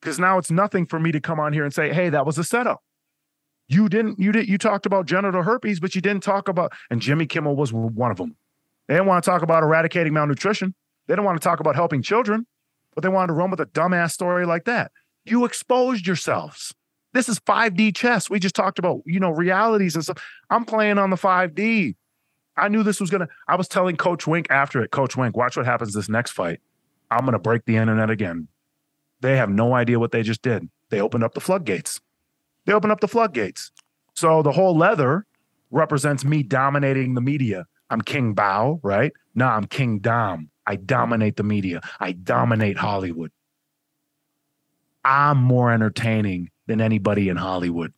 Because now it's nothing for me to come on here and say, hey, that was a setup. You didn't, you did, you talked about genital herpes, but you didn't talk about, and Jimmy Kimmel was one of them. They didn't want to talk about eradicating malnutrition. They didn't want to talk about helping children, but they wanted to run with a dumbass story like that. You exposed yourselves. This is 5D chess. We just talked about, you know, realities and stuff. I'm playing on the 5D. I knew this was going to, I was telling Coach Wink after it, Coach Wink, watch what happens this next fight. I'm going to break the internet again. They have no idea what they just did. They opened up the floodgates. They opened up the floodgates. So the whole leather represents me dominating the media I'm King Bau, right? No, I'm King Dom. I dominate the media. I dominate Hollywood. I'm more entertaining than anybody in Hollywood.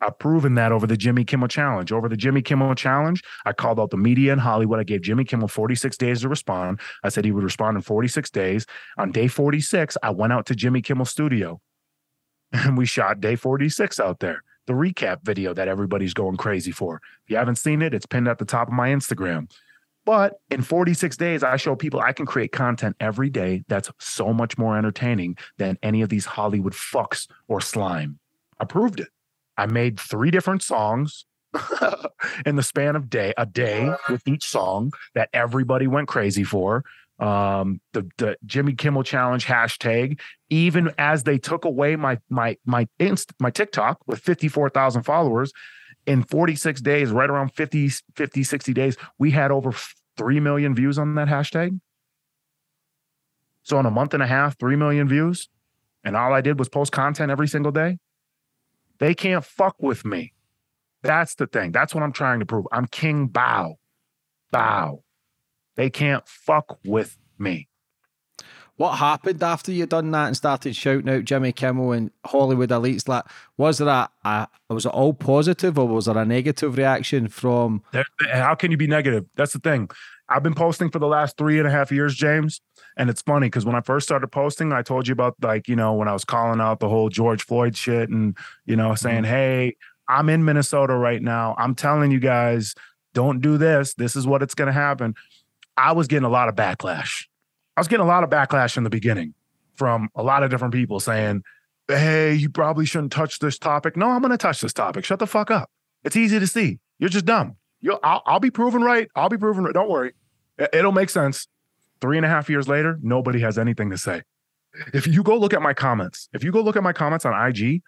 I've proven that over the Jimmy Kimmel Challenge. Over the Jimmy Kimmel Challenge, I called out the media in Hollywood. I gave Jimmy Kimmel 46 days to respond. I said he would respond in 46 days. On day 46, I went out to Jimmy Kimmel's studio and we shot day 46 out there the recap video that everybody's going crazy for. If you haven't seen it, it's pinned at the top of my Instagram. But in 46 days, I show people I can create content every day that's so much more entertaining than any of these Hollywood fucks or slime. I proved it. I made three different songs in the span of day, a day with each song that everybody went crazy for um, the, the Jimmy Kimmel Challenge hashtag, even as they took away my my my inst my TikTok with 54,000 followers in 46 days, right around 50, 50, 60 days, we had over 3 million views on that hashtag. So in a month and a half, 3 million views. And all I did was post content every single day. They can't fuck with me. That's the thing. That's what I'm trying to prove. I'm King Bau. Bau. They can't fuck with me. What happened after you done that and started shouting out Jimmy Kimmel and Hollywood elites? Like, was there a, a was it all positive or was there a negative reaction from? How can you be negative? That's the thing. I've been posting for the last three and a half years, James, and it's funny because when I first started posting, I told you about like you know when I was calling out the whole George Floyd shit and you know saying, mm-hmm. "Hey, I'm in Minnesota right now. I'm telling you guys, don't do this. This is what it's going to happen." I was getting a lot of backlash. I was getting a lot of backlash in the beginning from a lot of different people saying, Hey, you probably shouldn't touch this topic. No, I'm going to touch this topic. Shut the fuck up. It's easy to see. You're just dumb. You'll, I'll, I'll be proven right. I'll be proven right. Don't worry. It'll make sense. Three and a half years later, nobody has anything to say. If you go look at my comments, if you go look at my comments on IG,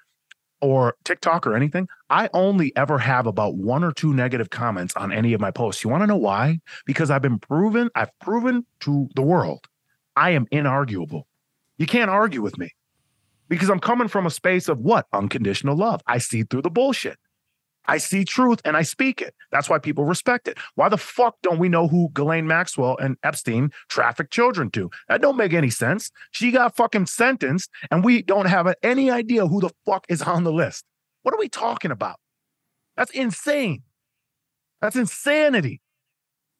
or TikTok or anything, I only ever have about one or two negative comments on any of my posts. You want to know why? Because I've been proven, I've proven to the world I am inarguable. You can't argue with me because I'm coming from a space of what? Unconditional love. I see through the bullshit. I see truth and I speak it. That's why people respect it. Why the fuck don't we know who Ghislaine Maxwell and Epstein trafficked children to? That don't make any sense. She got fucking sentenced and we don't have any idea who the fuck is on the list. What are we talking about? That's insane. That's insanity.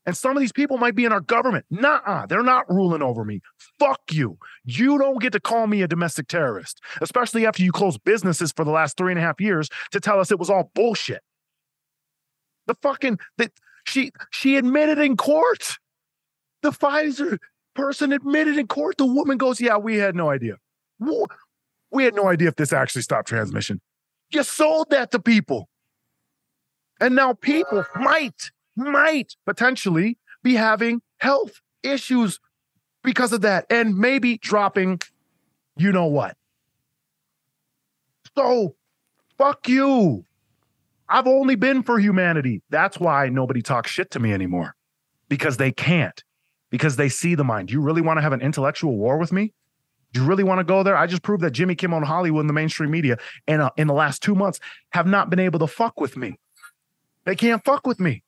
And some of these people might be in our government. Nah, they're not ruling over me. Fuck you. You don't get to call me a domestic terrorist, especially after you closed businesses for the last three and a half years to tell us it was all bullshit. The fucking that she she admitted in court. The Pfizer person admitted in court. The woman goes, "Yeah, we had no idea. We had no idea if this actually stopped transmission. You sold that to people, and now people might." Might potentially be having health issues because of that and maybe dropping you know what. So fuck you. I've only been for humanity. That's why nobody talks shit to me anymore because they can't, because they see the mind. You really want to have an intellectual war with me? Do you really want to go there? I just proved that Jimmy Kimmel and Hollywood and the mainstream media and uh, in the last two months have not been able to fuck with me. They can't fuck with me.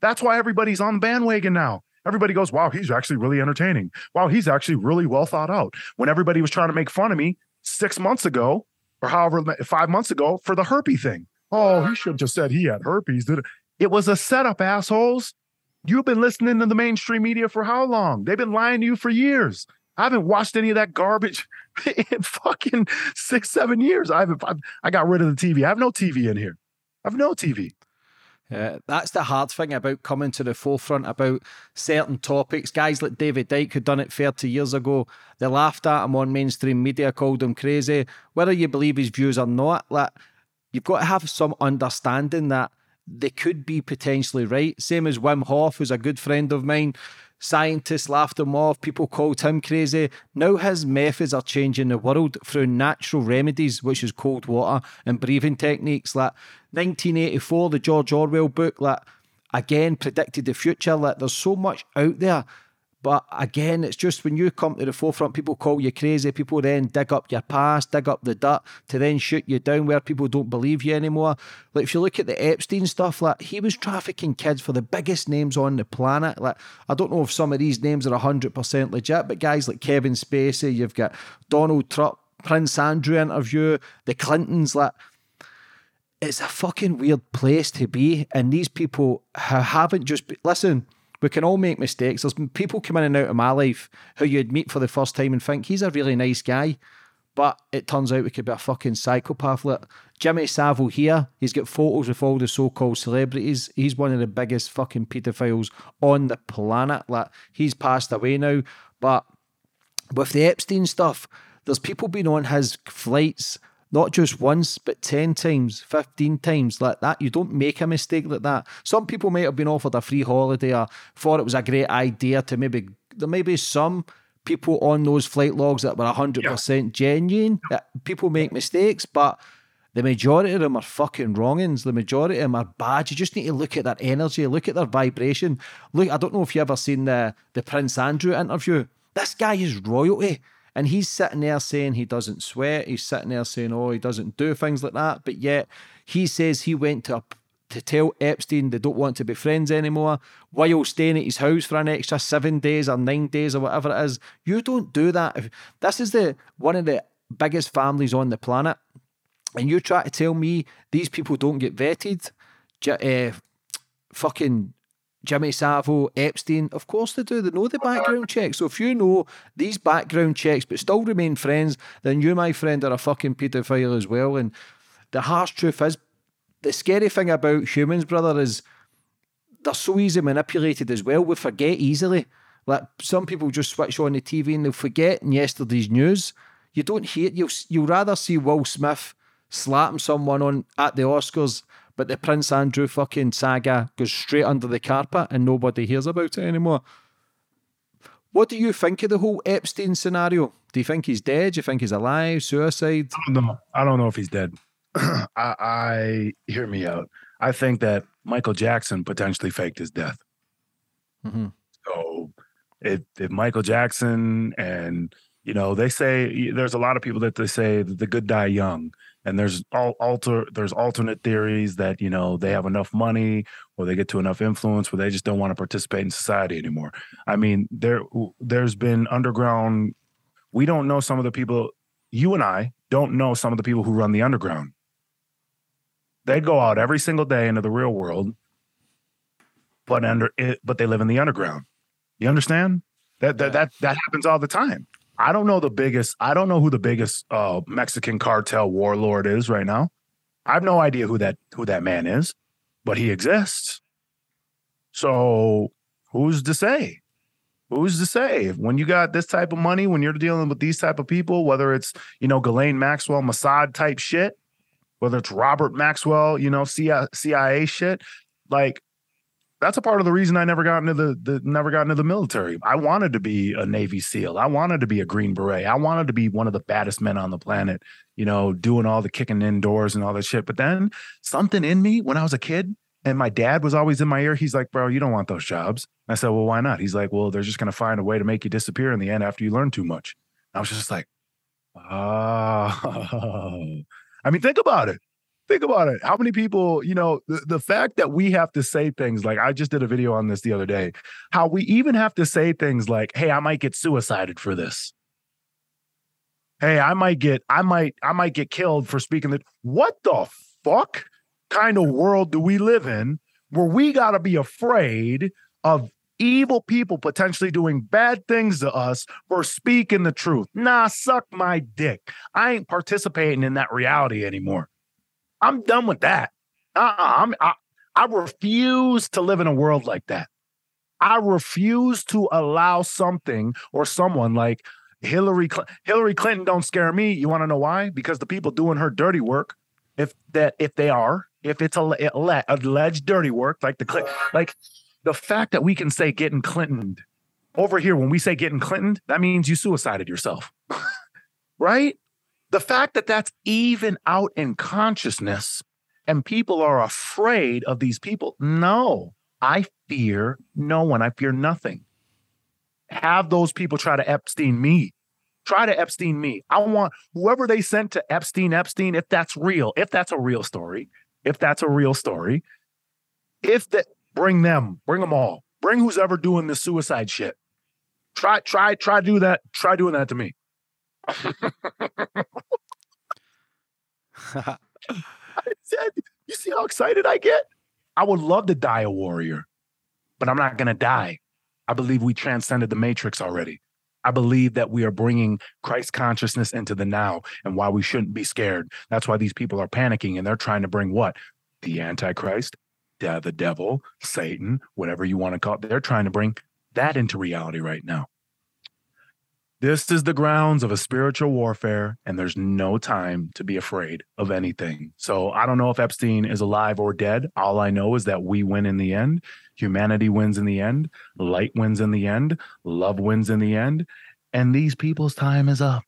That's why everybody's on the bandwagon now. Everybody goes, wow, he's actually really entertaining. Wow, he's actually really well thought out. When everybody was trying to make fun of me six months ago, or however, five months ago for the herpes thing. Oh, he should have just said he had herpes. Did it? it was a setup, assholes. You've been listening to the mainstream media for how long? They've been lying to you for years. I haven't watched any of that garbage in fucking six, seven years. I haven't. I've, I got rid of the TV. I have no TV in here. I have no TV. Yeah, that's the hard thing about coming to the forefront about certain topics. Guys like David Icke, who done it 30 years ago, they laughed at him on mainstream media, called him crazy. Whether you believe his views or not, like you've got to have some understanding that they could be potentially right. Same as Wim Hof, who's a good friend of mine. Scientists laughed him off, people called him crazy. Now his methods are changing the world through natural remedies, which is cold water and breathing techniques. Like 1984, the George Orwell book, like again predicted the future. Like there's so much out there but again, it's just when you come to the forefront, people call you crazy. People then dig up your past, dig up the dirt to then shoot you down where people don't believe you anymore. Like if you look at the Epstein stuff, like he was trafficking kids for the biggest names on the planet. Like I don't know if some of these names are hundred percent legit, but guys like Kevin Spacey, you've got Donald Trump, Prince Andrew interview, the Clintons, like it's a fucking weird place to be. And these people haven't just be, listen we can all make mistakes. There's been people come in and out of my life who you'd meet for the first time and think he's a really nice guy. But it turns out we could be a fucking psychopath. Like Jimmy Savile here, he's got photos with all the so-called celebrities. He's one of the biggest fucking pedophiles on the planet. Like he's passed away now. But with the Epstein stuff, there's people been on his flights not just once, but 10 times, 15 times like that. You don't make a mistake like that. Some people might have been offered a free holiday or thought it was a great idea to maybe, there may be some people on those flight logs that were 100% yeah. genuine. People make mistakes, but the majority of them are fucking wrongings. The majority of them are bad. You just need to look at their energy, look at their vibration. Look, I don't know if you ever seen the the Prince Andrew interview. This guy is royalty. And he's sitting there saying he doesn't sweat. He's sitting there saying, oh, he doesn't do things like that. But yet he says he went to to tell Epstein they don't want to be friends anymore while staying at his house for an extra seven days or nine days or whatever it is. You don't do that. This is the one of the biggest families on the planet. And you try to tell me these people don't get vetted. Uh, fucking Jimmy Savile, Epstein, of course they do. They know the background checks. So if you know these background checks but still remain friends, then you, my friend, are a fucking paedophile as well. And the harsh truth is, the scary thing about humans, brother, is they're so easily manipulated as well. We forget easily. Like some people just switch on the TV and they'll forget yesterday's news. You don't hear you'll you'll rather see Will Smith slapping someone on at the Oscars but the Prince Andrew fucking saga goes straight under the carpet and nobody hears about it anymore. What do you think of the whole Epstein scenario? Do you think he's dead? Do you think he's alive? Suicide? I don't know. I don't know if he's dead. I, I, hear me out. I think that Michael Jackson potentially faked his death. Mm-hmm. So if, if Michael Jackson and you know they say there's a lot of people that they say that the good die young and there's all alter there's alternate theories that you know they have enough money or they get to enough influence where they just don't want to participate in society anymore. I mean there there's been underground we don't know some of the people you and i don't know some of the people who run the underground. They go out every single day into the real world but under it but they live in the underground. You understand? That that that, that happens all the time I don't know the biggest. I don't know who the biggest uh, Mexican cartel warlord is right now. I have no idea who that who that man is, but he exists. So who's to say? Who's to say? When you got this type of money, when you're dealing with these type of people, whether it's you know Ghislaine Maxwell, Mossad type shit, whether it's Robert Maxwell, you know CIA shit, like that's a part of the reason I never got into the, the never got into the military. I wanted to be a Navy SEAL. I wanted to be a Green Beret. I wanted to be one of the baddest men on the planet, you know, doing all the kicking indoors and all that shit. But then something in me when I was a kid and my dad was always in my ear, he's like, bro, you don't want those jobs. I said, well, why not? He's like, well, they're just going to find a way to make you disappear in the end after you learn too much. I was just like, oh, I mean, think about it think about it. How many people, you know, the, the fact that we have to say things like I just did a video on this the other day, how we even have to say things like, hey, I might get suicided for this. Hey, I might get, I might, I might get killed for speaking that. What the fuck kind of world do we live in where we got to be afraid of evil people potentially doing bad things to us for speaking the truth. Nah, suck my dick. I ain't participating in that reality anymore. I'm done with that. Uh-uh, I'm, I, I refuse to live in a world like that. I refuse to allow something or someone like Hillary Cl- Hillary Clinton don't scare me. You want to know why? Because the people doing her dirty work, if that if they are, if it's a, a alleged dirty work, like the like the fact that we can say getting Clinton over here when we say getting Clinton, that means you suicided yourself, right? The fact that that's even out in consciousness and people are afraid of these people. No, I fear no one. I fear nothing. Have those people try to Epstein me. Try to Epstein me. I want whoever they sent to Epstein, Epstein, if that's real, if that's a real story, if that's a real story, if that bring them, bring them all, bring who's ever doing the suicide shit. Try, try, try do that. Try doing that to me. I said, you see how excited I get? I would love to die a warrior, but I'm not going to die. I believe we transcended the matrix already. I believe that we are bringing Christ consciousness into the now and why we shouldn't be scared. That's why these people are panicking and they're trying to bring what? The Antichrist, the devil, Satan, whatever you want to call it. They're trying to bring that into reality right now. This is the grounds of a spiritual warfare, and there's no time to be afraid of anything. So I don't know if Epstein is alive or dead. All I know is that we win in the end. Humanity wins in the end. Light wins in the end. Love wins in the end. And these people's time is up.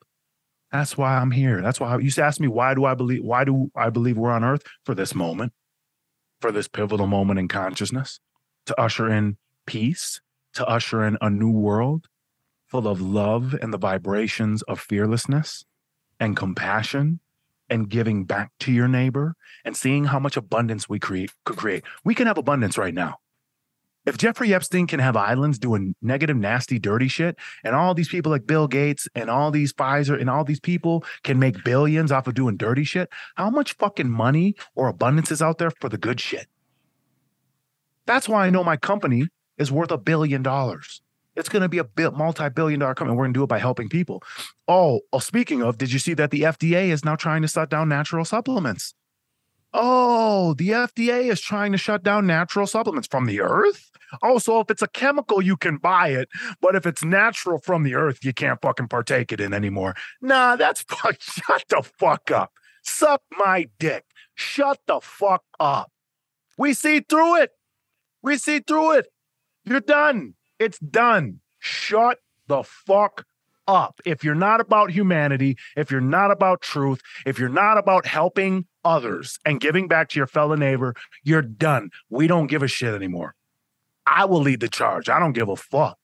That's why I'm here. That's why you used to ask me, why do I believe, why do I believe we're on earth? For this moment, for this pivotal moment in consciousness, to usher in peace, to usher in a new world full of love and the vibrations of fearlessness and compassion and giving back to your neighbor and seeing how much abundance we create could create. We can have abundance right now. If Jeffrey Epstein can have islands doing negative, nasty, dirty shit, and all these people like Bill Gates and all these Pfizer and all these people can make billions off of doing dirty shit, how much fucking money or abundance is out there for the good shit? That's why I know my company is worth a billion dollars. It's going to be a multi-billion dollar company. We're going to do it by helping people. Oh, oh, speaking of, did you see that the FDA is now trying to shut down natural supplements? Oh, the FDA is trying to shut down natural supplements from the earth. Oh, so if it's a chemical, you can buy it, but if it's natural from the earth, you can't fucking partake it in anymore. Nah, that's fuck. Shut the fuck up. Suck my dick. Shut the fuck up. We see through it. We see through it. You're done. It's done. Shut the fuck up. If you're not about humanity, if you're not about truth, if you're not about helping others and giving back to your fellow neighbor, you're done. We don't give a shit anymore. I will lead the charge. I don't give a fuck.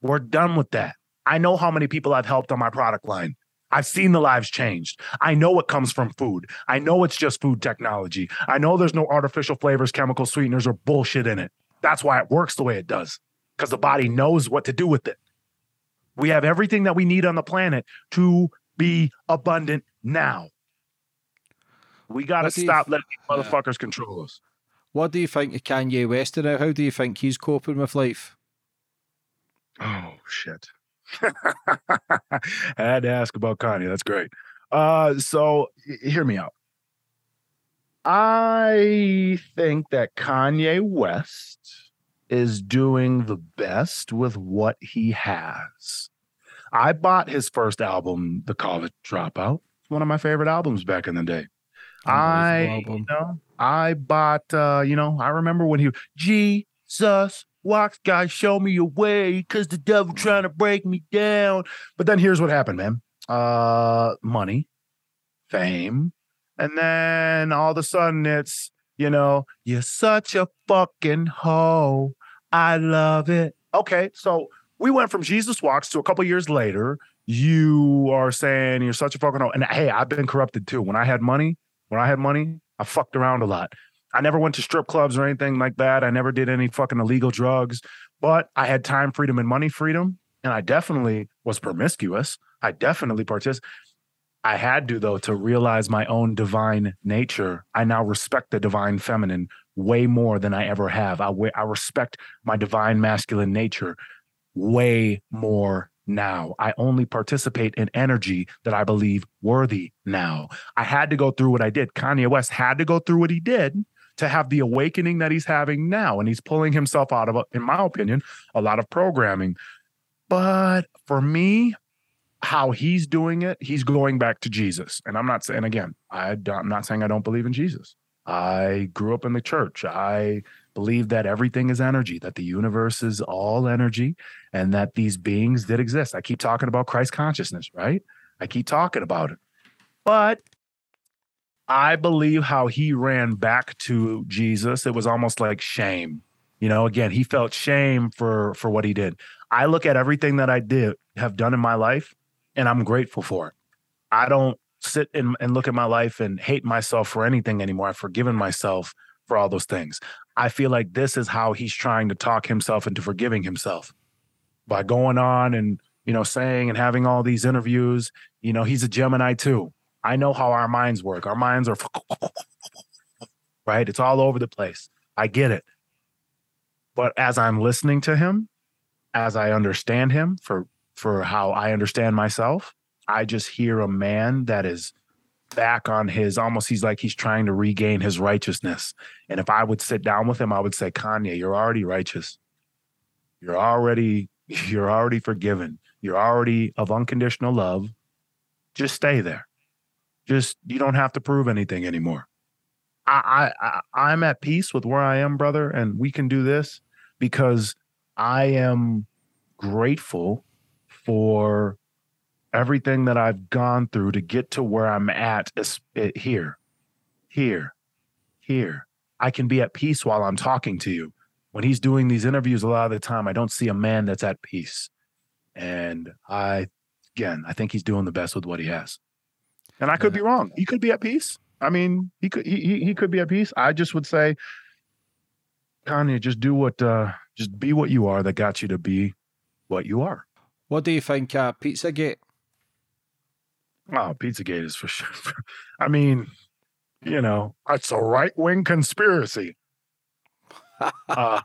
We're done with that. I know how many people I've helped on my product line. I've seen the lives changed. I know it comes from food. I know it's just food technology. I know there's no artificial flavors, chemical sweeteners, or bullshit in it. That's why it works the way it does because the body knows what to do with it. We have everything that we need on the planet to be abundant now. We got to stop you, letting motherfuckers yeah. control us. What do you think of Kanye West now? How do you think he's coping with life? Oh shit! I had to ask about Kanye. That's great. Uh, so hear me out. I think that Kanye West is doing the best with what he has. I bought his first album, The College Dropout. It's one of my favorite albums back in the day. I you know, I bought uh, you know, I remember when he G sus wax guy, show me your way, cause the devil trying to break me down. But then here's what happened, man. Uh, money, fame, and then all of a sudden it's you know you're such a fucking hoe. I love it. Okay, so we went from Jesus walks to a couple years later. You are saying you're such a fucking and hey, I've been corrupted too. When I had money, when I had money, I fucked around a lot. I never went to strip clubs or anything like that. I never did any fucking illegal drugs, but I had time freedom and money freedom. And I definitely was promiscuous. I definitely participated. I had to, though, to realize my own divine nature. I now respect the divine feminine way more than I ever have. I, I respect my divine masculine nature way more now. I only participate in energy that I believe worthy now. I had to go through what I did. Kanye West had to go through what he did to have the awakening that he's having now. And he's pulling himself out of, in my opinion, a lot of programming. But for me, how he's doing it, he's going back to Jesus. And I'm not saying, again, I, I'm not saying I don't believe in Jesus. I grew up in the church. I believe that everything is energy, that the universe is all energy, and that these beings did exist. I keep talking about Christ consciousness, right? I keep talking about it. But I believe how he ran back to Jesus. It was almost like shame. You know, again, he felt shame for for what he did. I look at everything that I did have done in my life and I'm grateful for it. I don't sit and, and look at my life and hate myself for anything anymore. I've forgiven myself for all those things. I feel like this is how he's trying to talk himself into forgiving himself by going on and, you know, saying and having all these interviews. You know, he's a Gemini too. I know how our minds work. Our minds are right. It's all over the place. I get it. But as I'm listening to him, as I understand him for for how I understand myself, I just hear a man that is back on his almost he's like he's trying to regain his righteousness. And if I would sit down with him, I would say, Kanye, you're already righteous. You're already you're already forgiven. You're already of unconditional love. Just stay there. Just you don't have to prove anything anymore. I, I, I I'm at peace with where I am, brother, and we can do this because I am grateful for everything that I've gone through to get to where I'm at eh, here, here, here. I can be at peace while I'm talking to you. When he's doing these interviews, a lot of the time, I don't see a man that's at peace. And I, again, I think he's doing the best with what he has. And I could be wrong. He could be at peace. I mean, he could he he could be at peace. I just would say, Kanye, just do what uh just be what you are that got you to be what you are. What do you think uh Pizzagate? Oh, Pizzagate is for sure. I mean, you know, it's a right wing conspiracy. uh,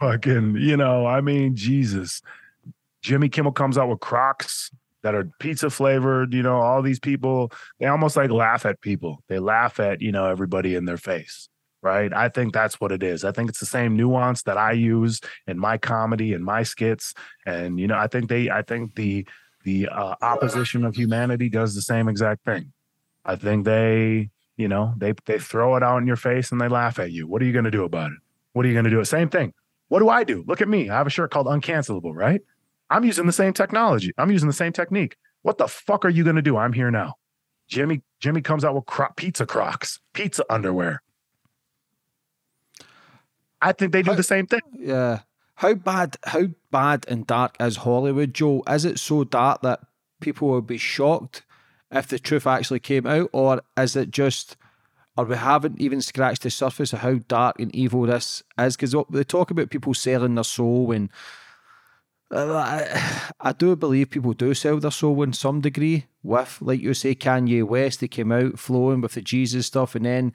fucking, you know, I mean, Jesus. Jimmy Kimmel comes out with Crocs that are pizza flavored. You know, all these people, they almost like laugh at people. They laugh at, you know, everybody in their face. Right. I think that's what it is. I think it's the same nuance that I use in my comedy and my skits. And, you know, I think they, I think the, the uh, opposition of humanity does the same exact thing. I think they, you know, they, they throw it out in your face and they laugh at you. What are you going to do about it? What are you going to do? Same thing. What do I do? Look at me. I have a shirt called Uncancelable, right? I'm using the same technology. I'm using the same technique. What the fuck are you going to do? I'm here now. Jimmy Jimmy comes out with cro- pizza Crocs, pizza underwear. I think they do how, the same thing. Yeah. How bad how bad and dark is Hollywood, Joe? Is it so dark that people will be shocked if the truth actually came out or is it just or we haven't even scratched the surface of how dark and evil this is because they talk about people selling their soul and uh, I do believe people do sell their soul in some degree with, like you say, Kanye West. They came out flowing with the Jesus stuff, and then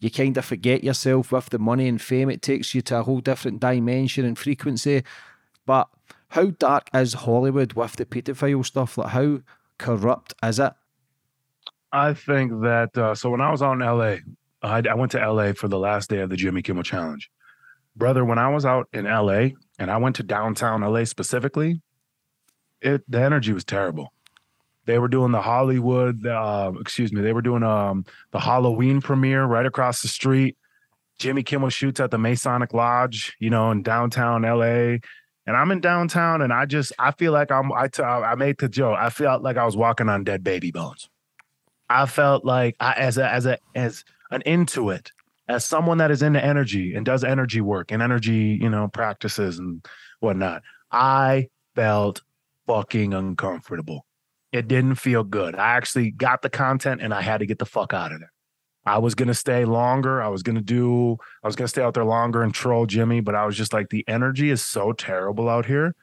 you kind of forget yourself with the money and fame. It takes you to a whole different dimension and frequency. But how dark is Hollywood with the pedophile stuff? Like, how corrupt is it? I think that, uh, so when I was out in LA, I, I went to LA for the last day of the Jimmy Kimmel Challenge. Brother, when I was out in LA, and I went to downtown LA specifically, it the energy was terrible. They were doing the Hollywood, uh, excuse me, they were doing um, the Halloween premiere right across the street, Jimmy Kimmel shoots at the Masonic Lodge, you know, in downtown LA. And I'm in downtown and I just I feel like I'm I t- I made the joke. I felt like I was walking on dead baby bones. I felt like I, as a as a as an intuit, as someone that is into energy and does energy work and energy, you know, practices and whatnot. I felt fucking uncomfortable. It didn't feel good. I actually got the content and I had to get the fuck out of there. I was gonna stay longer. I was gonna do. I was gonna stay out there longer and troll Jimmy, but I was just like, the energy is so terrible out here.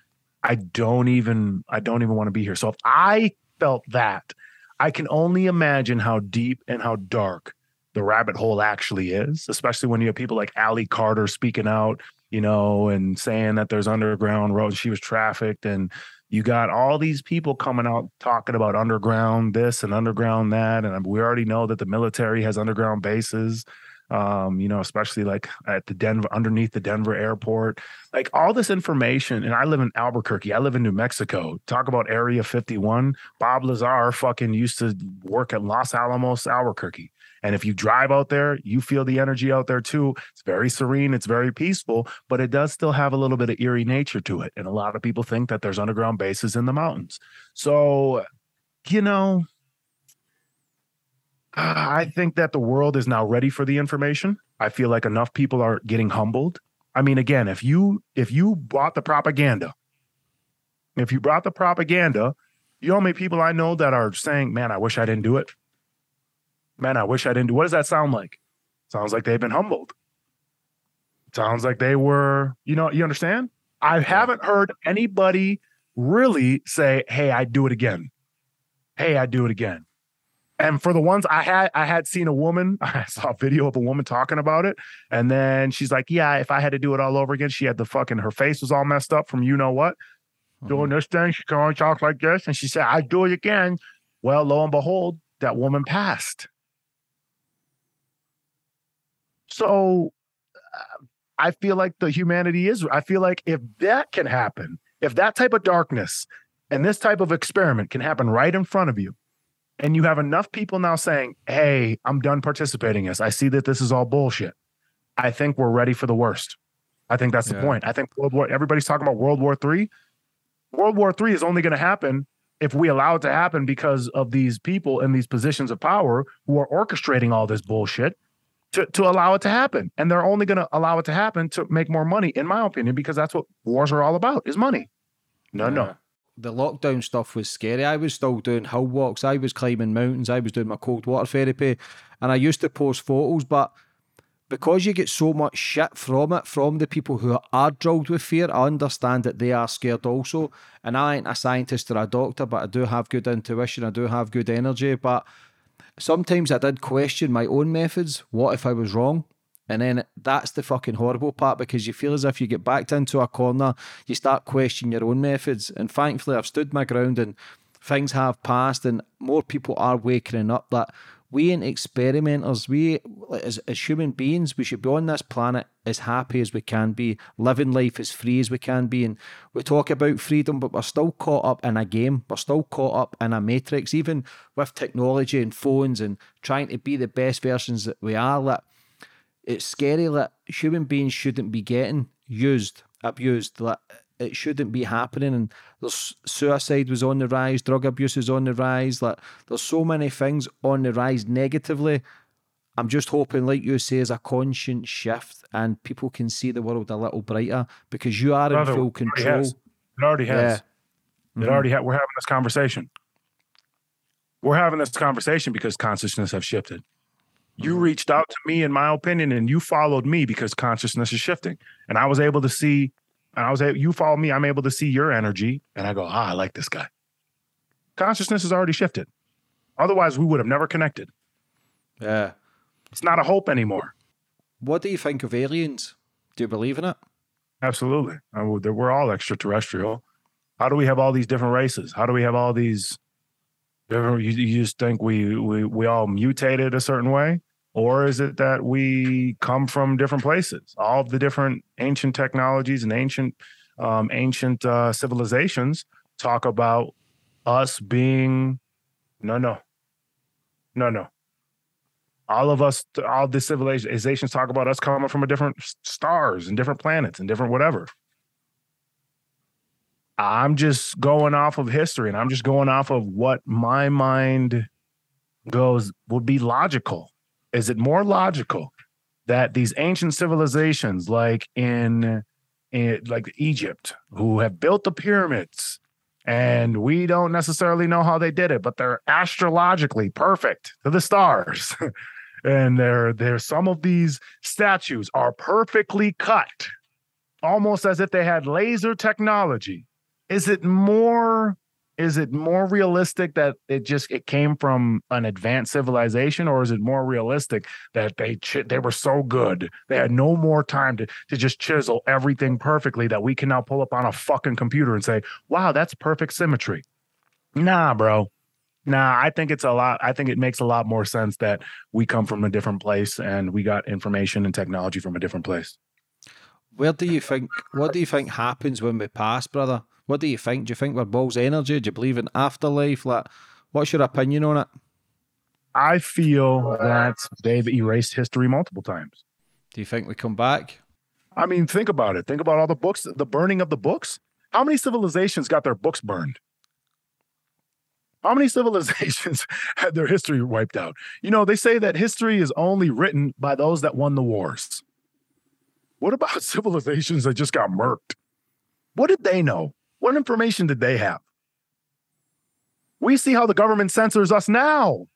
I don't even. I don't even want to be here. So if I felt that, I can only imagine how deep and how dark the rabbit hole actually is. Especially when you have people like Ali Carter speaking out, you know, and saying that there's underground roads. She was trafficked, and you got all these people coming out talking about underground this and underground that and we already know that the military has underground bases um, you know especially like at the denver underneath the denver airport. Like all this information and i live in albuquerque i live in new mexico. Talk about area 51 bob lazar fucking used to work at los alamos albuquerque and if you drive out there, you feel the energy out there too. It's very serene, it's very peaceful, but it does still have a little bit of eerie nature to it. And a lot of people think that there's underground bases in the mountains. So, you know, I think that the world is now ready for the information. I feel like enough people are getting humbled. I mean, again, if you if you bought the propaganda, if you brought the propaganda, you know how many people I know that are saying, "Man, I wish I didn't do it." Man, I wish I didn't do. What does that sound like? Sounds like they've been humbled. Sounds like they were, you know, you understand? I haven't heard anybody really say, "Hey, I do it again." Hey, I do it again. And for the ones I had, I had seen a woman. I saw a video of a woman talking about it, and then she's like, "Yeah, if I had to do it all over again, she had the fucking her face was all messed up from you know what, mm-hmm. doing this thing. She can only talk like this, and she said, "I do it again." Well, lo and behold, that woman passed. So uh, I feel like the humanity is, I feel like if that can happen, if that type of darkness and this type of experiment can happen right in front of you, and you have enough people now saying, Hey, I'm done participating in this. I see that this is all bullshit. I think we're ready for the worst. I think that's yeah. the point. I think World War, everybody's talking about World War Three. World War Three is only going to happen if we allow it to happen because of these people in these positions of power who are orchestrating all this bullshit to, to allow it to happen. And they're only going to allow it to happen to make more money, in my opinion, because that's what wars are all about is money. No, yeah. no. The lockdown stuff was scary. I was still doing hill walks. I was climbing mountains. I was doing my cold water therapy. And I used to post photos, but because you get so much shit from it, from the people who are drilled with fear, I understand that they are scared also. And I ain't a scientist or a doctor, but I do have good intuition. I do have good energy. But sometimes I did question my own methods. What if I was wrong? And then that's the fucking horrible part because you feel as if you get backed into a corner, you start questioning your own methods. And thankfully, I've stood my ground and things have passed, and more people are waking up that we ain't experimenters. We, as, as human beings, we should be on this planet as happy as we can be, living life as free as we can be. And we talk about freedom, but we're still caught up in a game. We're still caught up in a matrix, even with technology and phones and trying to be the best versions that we are. That it's scary that human beings shouldn't be getting used, abused. That it shouldn't be happening. And there's suicide was on the rise, drug abuse is on the rise. Like there's so many things on the rise negatively. I'm just hoping, like you say, is a conscious shift and people can see the world a little brighter because you are Brother, in full control. It already has. Yeah. It mm-hmm. already has. We're having this conversation. We're having this conversation because consciousness have shifted. You mm-hmm. reached out to me, in my opinion, and you followed me because consciousness is shifting. And I was able to see and I was able, you follow me, I'm able to see your energy, and I go, ah, I like this guy. Consciousness has already shifted. Otherwise, we would have never connected. Yeah. It's not a hope anymore. What do you think of aliens? Do you believe in it? Absolutely. We're all extraterrestrial. How do we have all these different races? How do we have all these different? You, you just think we, we we all mutated a certain way? Or is it that we come from different places? All the different ancient technologies and ancient um, ancient uh, civilizations talk about us being no, no, no, no. All of us, all the civilizations talk about us coming from a different stars and different planets and different whatever. I'm just going off of history and I'm just going off of what my mind goes would be logical. Is it more logical that these ancient civilizations like in, in like Egypt who have built the pyramids and we don't necessarily know how they did it, but they're astrologically perfect to the stars. and there there's some of these statues are perfectly cut almost as if they had laser technology is it more is it more realistic that it just it came from an advanced civilization or is it more realistic that they they were so good they had no more time to to just chisel everything perfectly that we can now pull up on a fucking computer and say wow that's perfect symmetry. Nah bro. Nah i think it's a lot i think it makes a lot more sense that we come from a different place and we got information and technology from a different place. Where do you think what do you think happens when we pass brother what do you think? Do you think we're balls energy? Do you believe in afterlife? Like, what's your opinion on it? I feel that they've erased history multiple times. Do you think we come back? I mean, think about it. Think about all the books, the burning of the books. How many civilizations got their books burned? How many civilizations had their history wiped out? You know, they say that history is only written by those that won the wars. What about civilizations that just got murked? What did they know? What information did they have? We see how the government censors us now.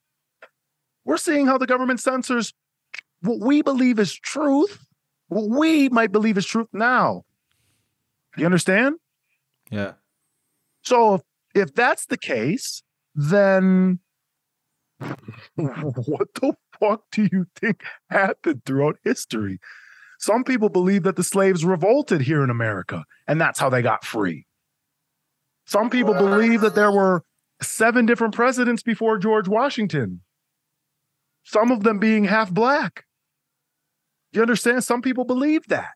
We're seeing how the government censors what we believe is truth, what we might believe is truth now. You understand? Yeah. So if, if that's the case, then what the fuck do you think happened throughout history? Some people believe that the slaves revolted here in America and that's how they got free. Some people believe that there were seven different presidents before George Washington, some of them being half black. You understand? Some people believe that.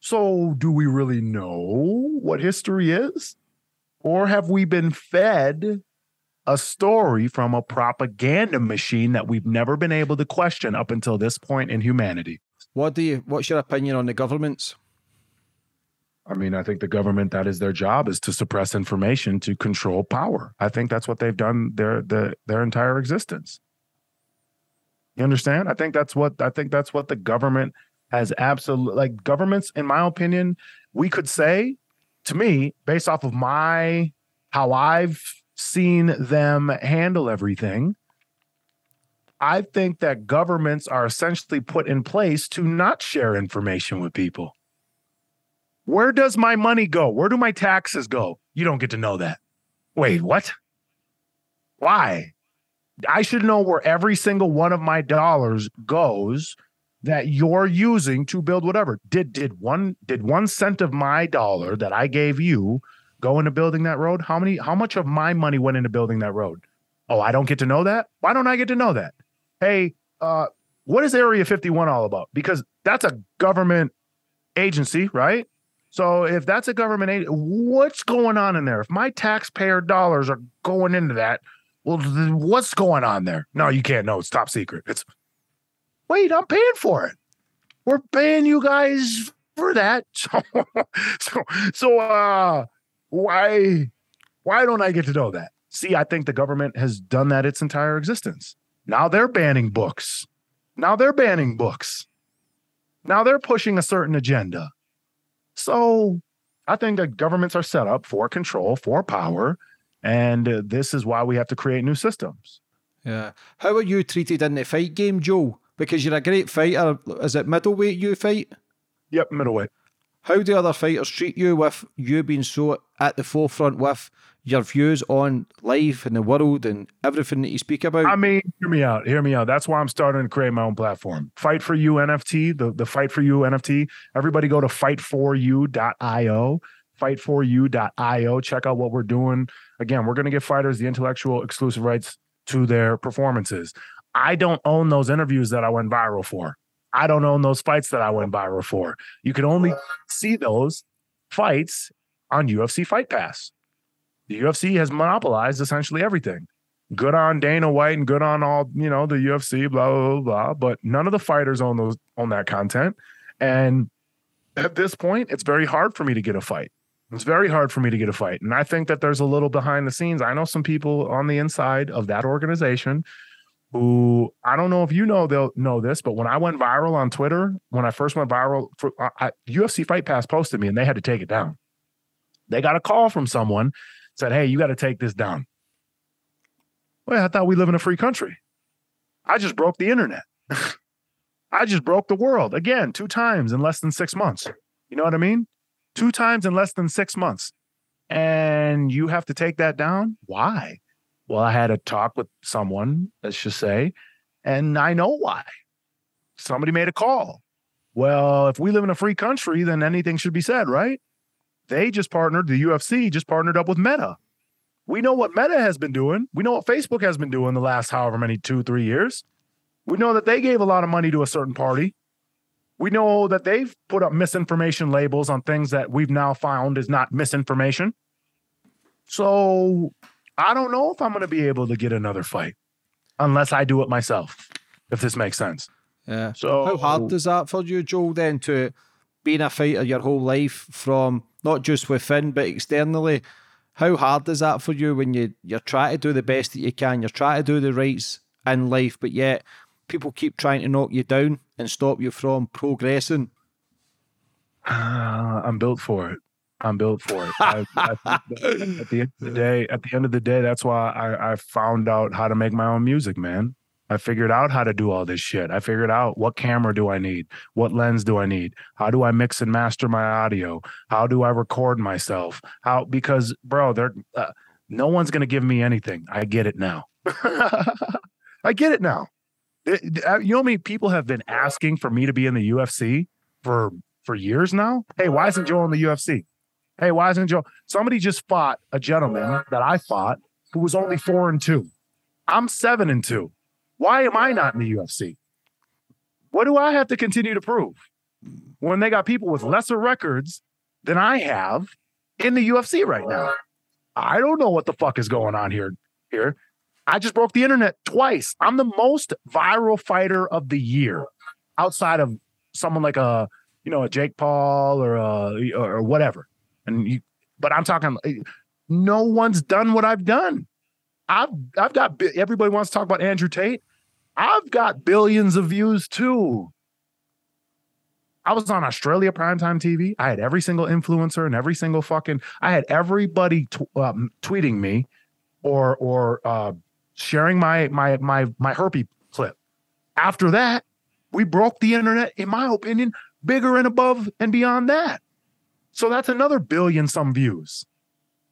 So, do we really know what history is? Or have we been fed a story from a propaganda machine that we've never been able to question up until this point in humanity? What do you what's your opinion on the governments? I mean, I think the government that is their job is to suppress information to control power. I think that's what they've done their their their entire existence. You understand? I think that's what I think that's what the government has absolutely like governments in my opinion, we could say to me based off of my how I've seen them handle everything, I think that governments are essentially put in place to not share information with people. Where does my money go? Where do my taxes go? You don't get to know that. Wait, what? Why? I should know where every single one of my dollars goes that you're using to build whatever. Did did one did one cent of my dollar that I gave you go into building that road? How many how much of my money went into building that road? Oh, I don't get to know that? Why don't I get to know that? Hey, uh what is Area 51 all about? Because that's a government agency, right? So if that's a government aid, what's going on in there? If my taxpayer dollars are going into that, well, what's going on there? No, you can't know. It's top secret. It's wait, I'm paying for it. We're paying you guys for that. So, so, so uh, why, why don't I get to know that? See, I think the government has done that its entire existence. Now they're banning books. Now they're banning books. Now they're pushing a certain agenda. So I think that governments are set up for control, for power. And uh, this is why we have to create new systems. Yeah. How are you treated in the fight game, Joe? Because you're a great fighter. Is it middleweight you fight? Yep, middleweight. How do other fighters treat you with you being so at the forefront with your views on life and the world and everything that you speak about? I mean, hear me out. Hear me out. That's why I'm starting to create my own platform. Fight for You NFT, the, the Fight for You NFT. Everybody go to fightforyou.io, fightforyou.io. Check out what we're doing. Again, we're going to give fighters the intellectual exclusive rights to their performances. I don't own those interviews that I went viral for. I don't own those fights that I went viral for. You can only see those fights on UFC Fight Pass. The UFC has monopolized essentially everything. good on Dana White and good on all, you know, the UFC, blah, blah, blah, blah. But none of the fighters own those own that content. And at this point, it's very hard for me to get a fight. It's very hard for me to get a fight. And I think that there's a little behind the scenes. I know some people on the inside of that organization who I don't know if you know they'll know this, but when I went viral on Twitter, when I first went viral, for, I, UFC Fight Pass posted me and they had to take it down. They got a call from someone said, "Hey, you got to take this down." Well, I thought we live in a free country. I just broke the internet. I just broke the world again two times in less than six months. You know what I mean? Two times in less than six months. And you have to take that down? Why? Well, I had a talk with someone, let's just say, and I know why. Somebody made a call. Well, if we live in a free country, then anything should be said, right? They just partnered, the UFC just partnered up with Meta. We know what Meta has been doing. We know what Facebook has been doing the last however many two, three years. We know that they gave a lot of money to a certain party. We know that they've put up misinformation labels on things that we've now found is not misinformation. So I don't know if I'm going to be able to get another fight unless I do it myself, if this makes sense. Yeah. So how hard is that for you, Joel, then to being a fighter your whole life from not just within but externally? How hard is that for you when you you're trying to do the best that you can, you're trying to do the rights in life, but yet people keep trying to knock you down and stop you from progressing? Uh, I'm built for it. I'm built for it. I, I, at the end of the day, at the end of the day, that's why I, I found out how to make my own music, man. I figured out how to do all this shit. I figured out what camera do I need? What lens do I need? How do I mix and master my audio? How do I record myself? How because bro, they're uh, no one's going to give me anything. I get it now. I get it now. It, uh, you know me people have been asking for me to be in the UFC for for years now. Hey, why isn't Joe in the UFC? Hey, why isn't Joe? Somebody just fought a gentleman that I fought who was only 4 and 2. I'm 7 and 2. Why am I not in the UFC? What do I have to continue to prove when they got people with lesser records than I have in the UFC right now? I don't know what the fuck is going on here. Here, I just broke the internet twice. I'm the most viral fighter of the year, outside of someone like a you know a Jake Paul or a, or whatever. And you, but I'm talking. No one's done what I've done. I've I've got everybody wants to talk about Andrew Tate. I've got billions of views too. I was on Australia primetime TV. I had every single influencer and every single fucking. I had everybody t- um, tweeting me, or or uh, sharing my my my my herpy clip. After that, we broke the internet. In my opinion, bigger and above and beyond that. So that's another billion some views.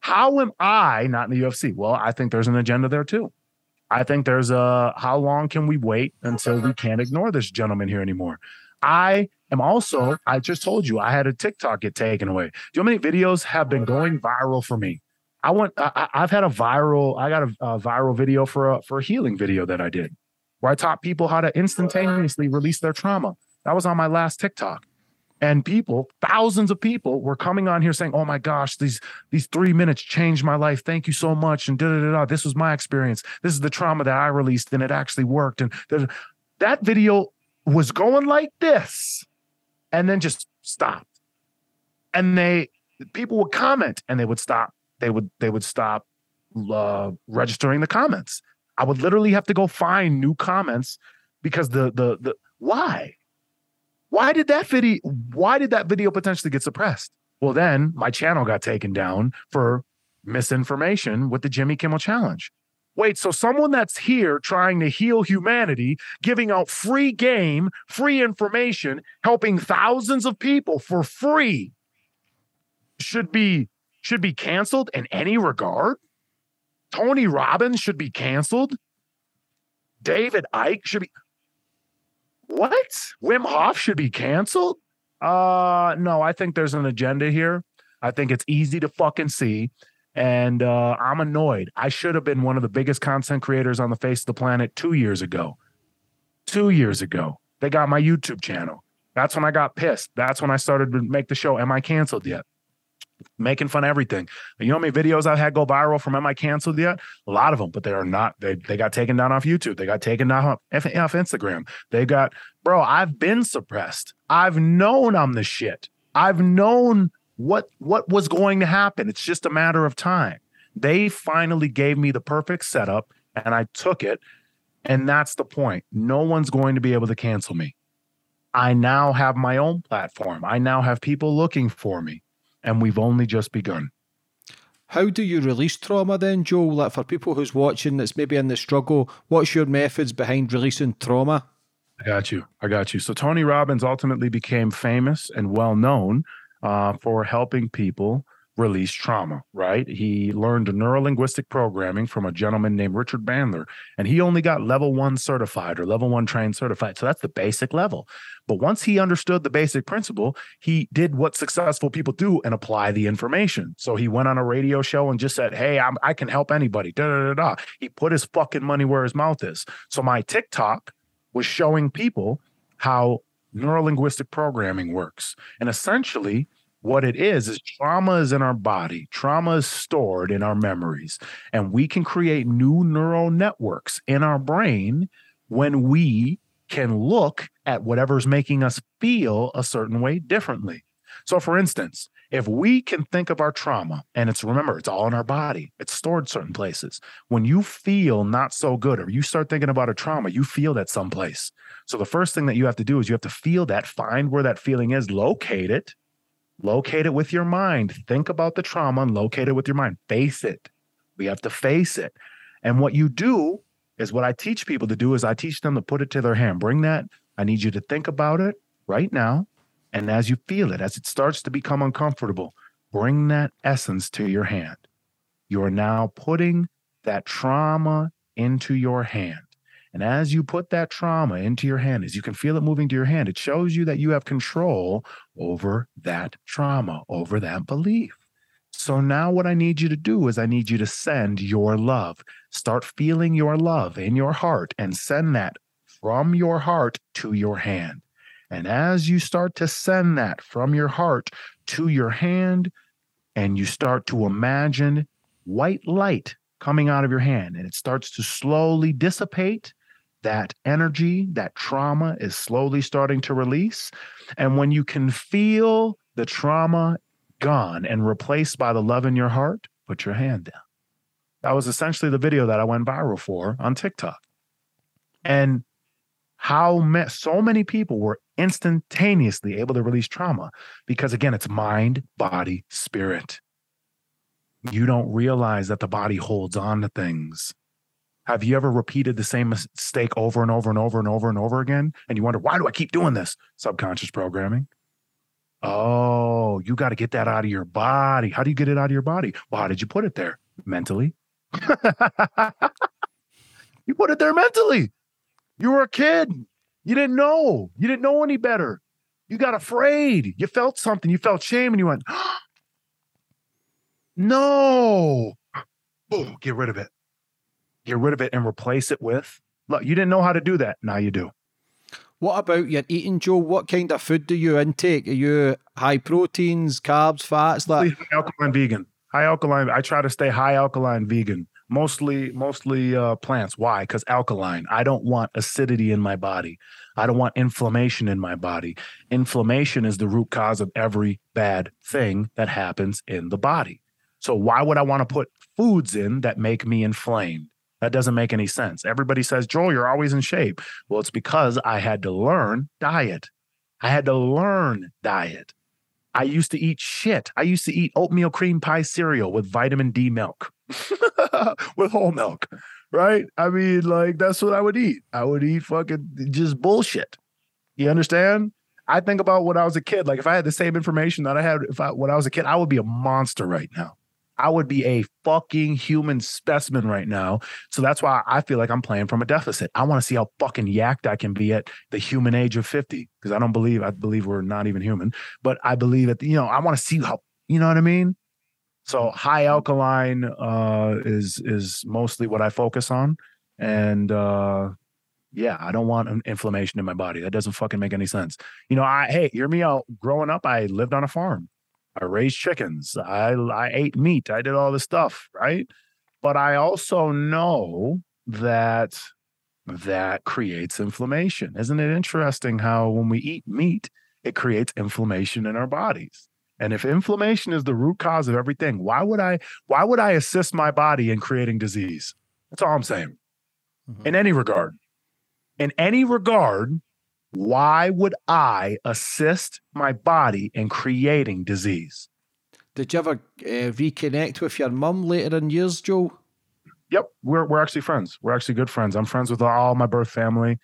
How am I not in the UFC? Well, I think there's an agenda there too. I think there's a how long can we wait until we can't ignore this gentleman here anymore? I am also, I just told you, I had a TikTok get taken away. Do you know how many videos have been going viral for me? I want, I, have had a viral, I got a, a viral video for a, for a healing video that I did where I taught people how to instantaneously release their trauma. That was on my last TikTok and people thousands of people were coming on here saying oh my gosh these these three minutes changed my life. Thank you so much. And da da da this was my experience. This is the trauma that i released and it actually worked. And that video was going like this and then just stopped. And they people would comment and they would stop. They would they would stop uh, registering the comments. I would literally have to go find new comments because the the the why why did that video why did that video potentially get suppressed? Well, then my channel got taken down for misinformation with the Jimmy Kimmel challenge. Wait, so someone that's here trying to heal humanity, giving out free game, free information, helping thousands of people for free should be should be canceled in any regard? Tony Robbins should be canceled. David Icke should be what? Wim Hof should be canceled? Uh no, I think there's an agenda here. I think it's easy to fucking see. And uh, I'm annoyed. I should have been one of the biggest content creators on the face of the planet two years ago. Two years ago. They got my YouTube channel. That's when I got pissed. That's when I started to make the show. Am I canceled yet? Making fun of everything. You know how many videos I've had go viral from Am I Canceled Yet? A lot of them, but they are not. They they got taken down off YouTube. They got taken down off, off Instagram. They got, bro, I've been suppressed. I've known I'm the shit. I've known what what was going to happen. It's just a matter of time. They finally gave me the perfect setup and I took it. And that's the point. No one's going to be able to cancel me. I now have my own platform. I now have people looking for me and we've only just begun. How do you release trauma then, Joe? Like for people who's watching that's maybe in the struggle, what's your methods behind releasing trauma? I got you. I got you. So Tony Robbins ultimately became famous and well known uh, for helping people release trauma, right? He learned neurolinguistic programming from a gentleman named Richard Bandler, and he only got level one certified or level one trained certified. So that's the basic level. But once he understood the basic principle, he did what successful people do and apply the information. So he went on a radio show and just said, Hey, I'm, I can help anybody. Da, da, da, da. He put his fucking money where his mouth is. So my TikTok was showing people how neurolinguistic programming works. And essentially, what it is is trauma is in our body. Trauma is stored in our memories. And we can create new neural networks in our brain when we can look at whatever's making us feel a certain way differently. So for instance if we can think of our trauma and it's remember it's all in our body. It's stored certain places. When you feel not so good or you start thinking about a trauma you feel that someplace. So the first thing that you have to do is you have to feel that find where that feeling is locate it Locate it with your mind. Think about the trauma and locate it with your mind. Face it. We have to face it. And what you do is what I teach people to do is I teach them to put it to their hand. Bring that. I need you to think about it right now. And as you feel it, as it starts to become uncomfortable, bring that essence to your hand. You are now putting that trauma into your hand. And as you put that trauma into your hand, as you can feel it moving to your hand, it shows you that you have control over that trauma, over that belief. So now what I need you to do is I need you to send your love. Start feeling your love in your heart and send that from your heart to your hand. And as you start to send that from your heart to your hand, and you start to imagine white light coming out of your hand, and it starts to slowly dissipate that energy, that trauma is slowly starting to release. And when you can feel the trauma gone and replaced by the love in your heart, put your hand down. That was essentially the video that I went viral for on TikTok. And how so many people were instantaneously able to release trauma because, again, it's mind, body, spirit. You don't realize that the body holds on to things have you ever repeated the same mistake over and over and over and over and over again? And you wonder, why do I keep doing this? Subconscious programming. Oh, you got to get that out of your body. How do you get it out of your body? Well, how did you put it there? Mentally. you put it there mentally. You were a kid. You didn't know. You didn't know any better. You got afraid. You felt something. You felt shame and you went, no. Get rid of it get rid of it and replace it with? Look you didn't know how to do that. Now you do. What about your eating joe? What kind of food do you intake? Are you high proteins carbs fats like high alkaline vegan. High alkaline i try to stay high alkaline vegan. Mostly mostly uh, plants. Why? Because alkaline. I don't want acidity in my body. I don't want inflammation in my body. Inflammation is the root cause of every bad thing that happens in the body. So why would i want to put foods in that make me inflamed that doesn't make any sense. Everybody says, Joel, you're always in shape. Well, it's because I had to learn diet. I had to learn diet. I used to eat shit. I used to eat oatmeal cream pie cereal with vitamin D milk, with whole milk, right? I mean, like, that's what I would eat. I would eat fucking just bullshit. You understand? I think about when I was a kid. Like, if I had the same information that I had if I, when I was a kid, I would be a monster right now. I would be a fucking human specimen right now. So that's why I feel like I'm playing from a deficit. I want to see how fucking yacked I can be at the human age of 50 because I don't believe, I believe we're not even human, but I believe that, you know, I want to see how, you know what I mean? So high alkaline uh, is is mostly what I focus on, and uh, yeah, I don't want inflammation in my body. That doesn't fucking make any sense. You know, I hey, hear me out. Growing up, I lived on a farm. I raised chickens. I I ate meat. I did all this stuff, right? But I also know that that creates inflammation. Isn't it interesting how when we eat meat, it creates inflammation in our bodies? And if inflammation is the root cause of everything, why would I why would I assist my body in creating disease? That's all I'm saying. Mm-hmm. In any regard. In any regard, why would I assist my body in creating disease? Did you ever uh, reconnect with your mum later in years, Joe? Yep, we're we're actually friends. We're actually good friends. I'm friends with all my birth family,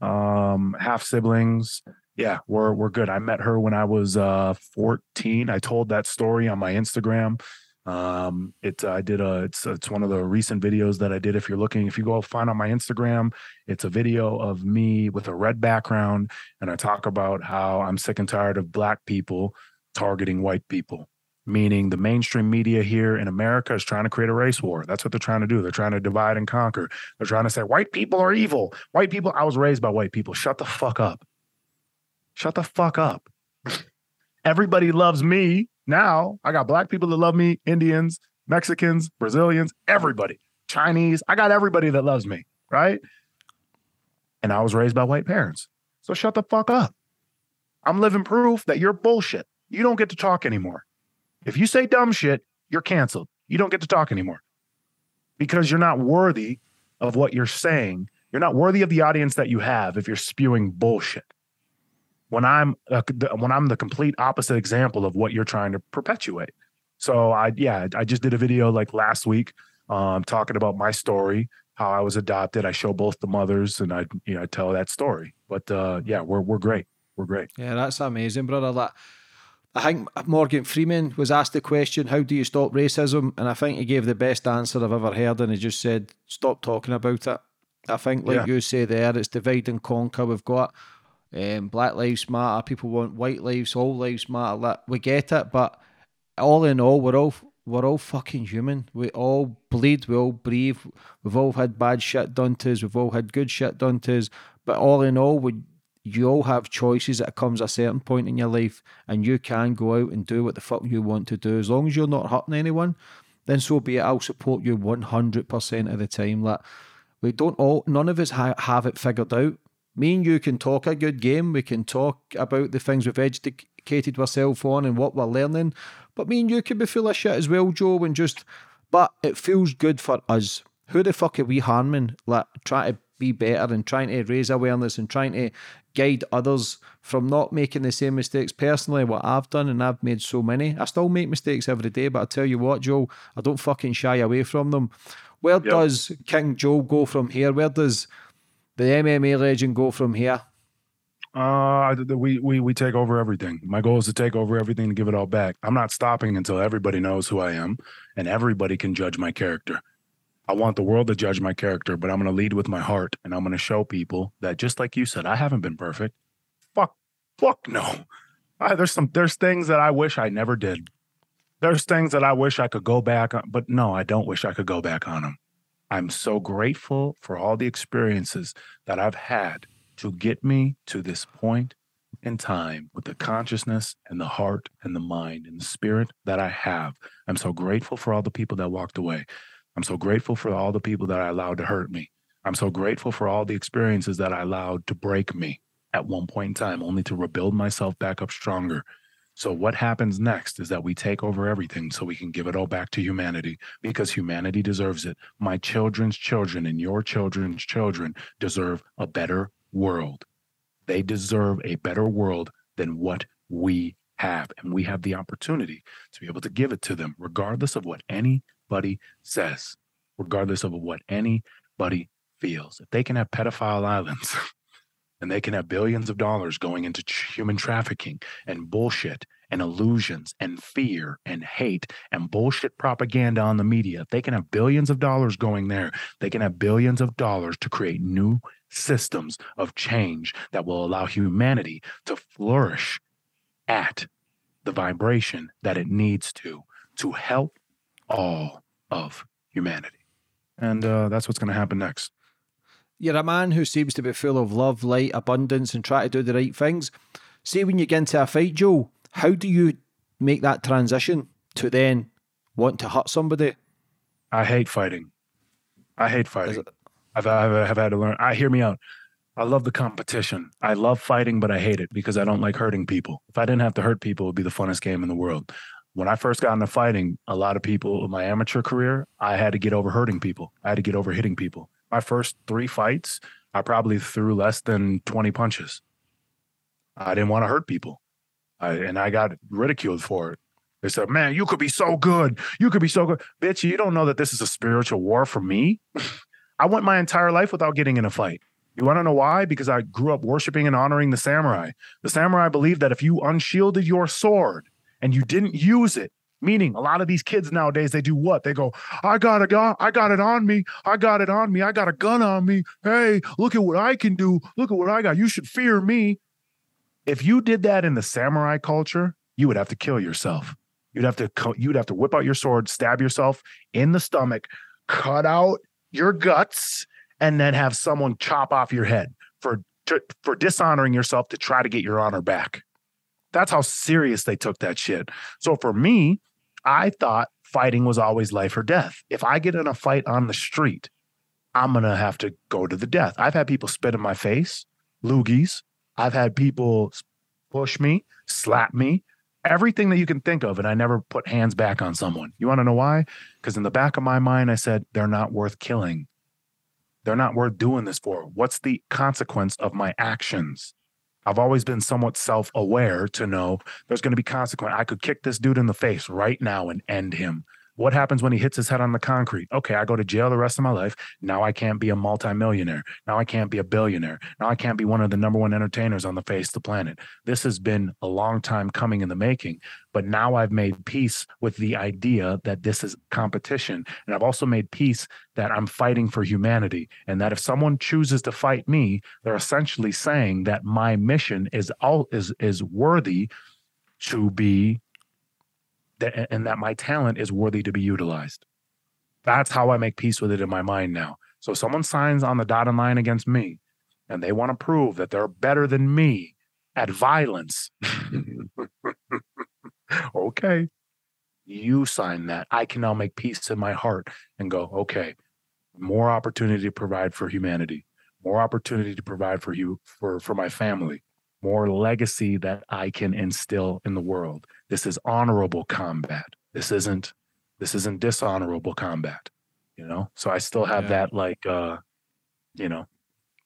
um, half siblings. Yeah, we're we're good. I met her when I was uh 14. I told that story on my Instagram. Um, it I did a it's it's one of the recent videos that I did. If you're looking, if you go find on my Instagram, it's a video of me with a red background, and I talk about how I'm sick and tired of black people targeting white people. Meaning the mainstream media here in America is trying to create a race war. That's what they're trying to do. They're trying to divide and conquer. They're trying to say white people are evil. White people. I was raised by white people. Shut the fuck up. Shut the fuck up. Everybody loves me now. I got black people that love me, Indians, Mexicans, Brazilians, everybody, Chinese. I got everybody that loves me, right? And I was raised by white parents. So shut the fuck up. I'm living proof that you're bullshit. You don't get to talk anymore. If you say dumb shit, you're canceled. You don't get to talk anymore because you're not worthy of what you're saying. You're not worthy of the audience that you have if you're spewing bullshit when I'm uh, when I'm the complete opposite example of what you're trying to perpetuate. So I yeah, I just did a video like last week um, talking about my story, how I was adopted. I show both the mothers and I you know I tell that story. But uh, yeah, we're we're great. We're great. Yeah, that's amazing, brother. That I think Morgan Freeman was asked the question, "How do you stop racism?" And I think he gave the best answer I've ever heard, and he just said, "Stop talking about it." I think, like yeah. you say there, it's divide and conquer. We've got um, Black Lives Matter. People want white lives. All lives matter. We get it, but all in all, we're all we're all fucking human. We all bleed. We all breathe. We've all had bad shit done to us. We've all had good shit done to us. But all in all, we you all have choices that comes a certain point in your life, and you can go out and do what the fuck you want to do as long as you're not hurting anyone. Then so be it. I'll support you one hundred percent of the time. Like we don't all, none of us ha- have it figured out. Me and you can talk a good game. We can talk about the things we've educated ourselves on and what we're learning. But me and you can be full of shit as well, Joe, and just. But it feels good for us. Who the fuck are we harming? Like trying to be better and trying to raise awareness and trying to guide others from not making the same mistakes. Personally, what I've done, and I've made so many, I still make mistakes every day, but I tell you what, Joe, I don't fucking shy away from them. Where yep. does King Joe go from here? Where does the MMA legend go from here? Uh, we we we take over everything. My goal is to take over everything and give it all back. I'm not stopping until everybody knows who I am and everybody can judge my character. I want the world to judge my character, but I'm going to lead with my heart and I'm going to show people that just like you said, I haven't been perfect. Fuck, fuck no. I, there's some there's things that I wish I never did. There's things that I wish I could go back on, but no, I don't wish I could go back on them. I'm so grateful for all the experiences that I've had to get me to this point in time with the consciousness and the heart and the mind and the spirit that I have. I'm so grateful for all the people that walked away. I'm so grateful for all the people that I allowed to hurt me. I'm so grateful for all the experiences that I allowed to break me at one point in time, only to rebuild myself back up stronger so, what happens next is that we take over everything so we can give it all back to humanity because humanity deserves it. My children's children and your children's children deserve a better world. They deserve a better world than what we have. And we have the opportunity to be able to give it to them, regardless of what anybody says, regardless of what anybody feels. If they can have pedophile islands, and they can have billions of dollars going into human trafficking and bullshit and illusions and fear and hate and bullshit propaganda on the media. They can have billions of dollars going there. They can have billions of dollars to create new systems of change that will allow humanity to flourish at the vibration that it needs to to help all of humanity. And uh, that's what's going to happen next. You're a man who seems to be full of love, light, abundance, and try to do the right things. See, when you get into a fight, Joe, how do you make that transition to then want to hurt somebody? I hate fighting. I hate fighting. I've, I've, I've had to learn. I hear me out. I love the competition. I love fighting, but I hate it because I don't like hurting people. If I didn't have to hurt people, it would be the funnest game in the world. When I first got into fighting, a lot of people in my amateur career, I had to get over hurting people. I had to get over hitting people. My first three fights, I probably threw less than 20 punches. I didn't want to hurt people. I, and I got ridiculed for it. They said, man, you could be so good. You could be so good. Bitch, you don't know that this is a spiritual war for me. I went my entire life without getting in a fight. You want to know why? Because I grew up worshiping and honoring the samurai. The samurai believed that if you unshielded your sword and you didn't use it, meaning a lot of these kids nowadays, they do what? They go, I got a gun, I got it on me, I got it on me, I got a gun on me. Hey, look at what I can do. Look at what I got. You should fear me. If you did that in the samurai culture, you would have to kill yourself. You'd have to you'd have to whip out your sword, stab yourself in the stomach, cut out your guts, and then have someone chop off your head for for dishonoring yourself to try to get your honor back. That's how serious they took that shit. So for me, I thought fighting was always life or death. If I get in a fight on the street, I'm gonna have to go to the death. I've had people spit in my face, loogies. I've had people push me, slap me, everything that you can think of, and I never put hands back on someone. You want to know why? Because in the back of my mind, I said they're not worth killing. They're not worth doing this for. What's the consequence of my actions? I've always been somewhat self aware to know there's going to be consequence. I could kick this dude in the face right now and end him. What happens when he hits his head on the concrete? Okay, I go to jail the rest of my life. Now I can't be a multimillionaire. Now I can't be a billionaire. Now I can't be one of the number one entertainers on the face of the planet. This has been a long time coming in the making, but now I've made peace with the idea that this is competition. And I've also made peace that I'm fighting for humanity. And that if someone chooses to fight me, they're essentially saying that my mission is all is is worthy to be and that my talent is worthy to be utilized. That's how I make peace with it in my mind now. So someone signs on the dotted line against me and they want to prove that they're better than me at violence. okay. You sign that. I can now make peace in my heart and go, okay, more opportunity to provide for humanity, more opportunity to provide for you for for my family, more legacy that I can instill in the world. This is honorable combat. This isn't this isn't dishonorable combat. You know? So I still have Yeah. that like uh you know,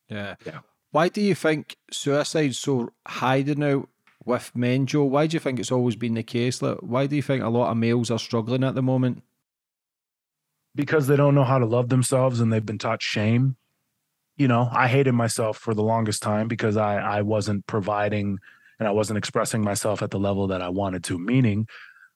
Yeah. Yeah. Why do you think suicide's so high now with men, Joe? Why do you think it's always been the case? Like, why do you think a lot of males are struggling at the moment? because they don't know how to love themselves and they've been taught shame. You know, I hated myself for the longest time because I I wasn't providing and I wasn't expressing myself at the level that I wanted to. Meaning,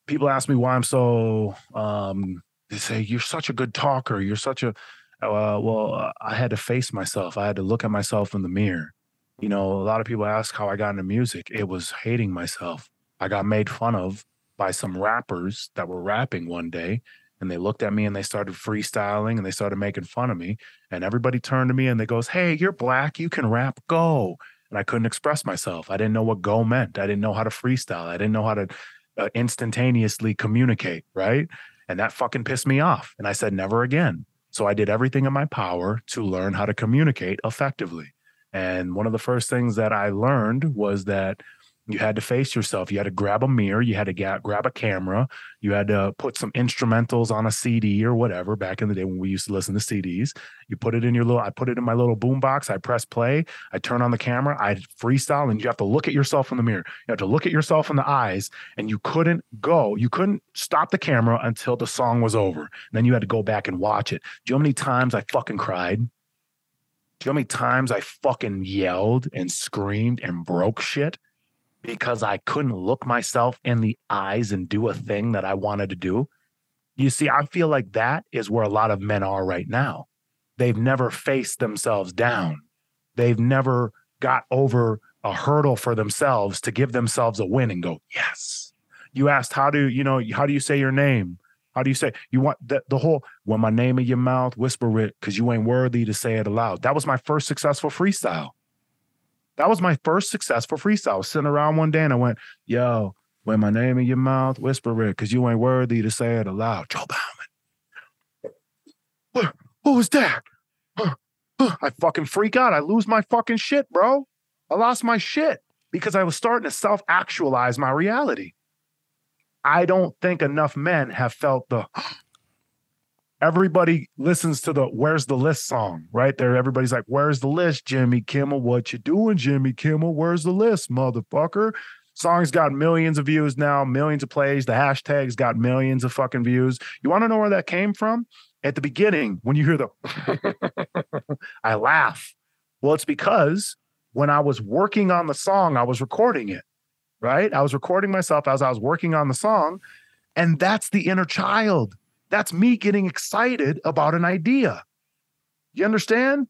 people ask me why I'm so um they say you're such a good talker, you're such a uh, well, I had to face myself. I had to look at myself in the mirror. You know, a lot of people ask how I got into music. It was hating myself. I got made fun of by some rappers that were rapping one day and they looked at me and they started freestyling and they started making fun of me and everybody turned to me and they goes hey you're black you can rap go and i couldn't express myself. I didn't know what go meant. I didn't know how to freestyle. I didn't know how to uh, instantaneously communicate right? And that fucking pissed me off and i said never again. So i did everything in my power to learn how to communicate effectively. And one of the first things that i learned was that you had to face yourself. You had to grab a mirror. You had to ga- grab a camera. You had to put some instrumentals on a CD or whatever. Back in the day when we used to listen to CDs, you put it in your little. I put it in my little boombox. I press play. I turn on the camera. I freestyle, and you have to look at yourself in the mirror. You have to look at yourself in the eyes, and you couldn't go. You couldn't stop the camera until the song was over. then you had to go back and watch it. Do you know how many times I fucking cried? Do you know how many times I fucking yelled and screamed and broke shit? Because I couldn't look myself in the eyes and do a thing that I wanted to do. You see, I feel like that is where a lot of men are right now. They've never faced themselves down. They've never got over a hurdle for themselves to give themselves a win and go, yes. You asked, how do you know, how do you say your name? How do you say you want the, the whole when my name in your mouth, whisper it because you ain't worthy to say it aloud. That was my first successful freestyle. That was my first successful freestyle. I was sitting around one day and I went, yo, Wear my name in your mouth, whisper it, because you ain't worthy to say it aloud. Joe Bauman. What, what was that? I fucking freak out. I lose my fucking shit, bro. I lost my shit because I was starting to self actualize my reality. I don't think enough men have felt the everybody listens to the where's the list song right? There everybody's like where's the list jimmy kimmel? What you doing jimmy kimmel? Where's the list motherfucker? Song's got millions of views now millions of plays. The hashtag's got millions of fucking views. You want to know where that came from? At the beginning when you hear the i laugh. Well it's because when i was working on the song i was recording it right? I was recording myself as i was working on the song and that's the inner child that's me getting excited about an idea. You understand?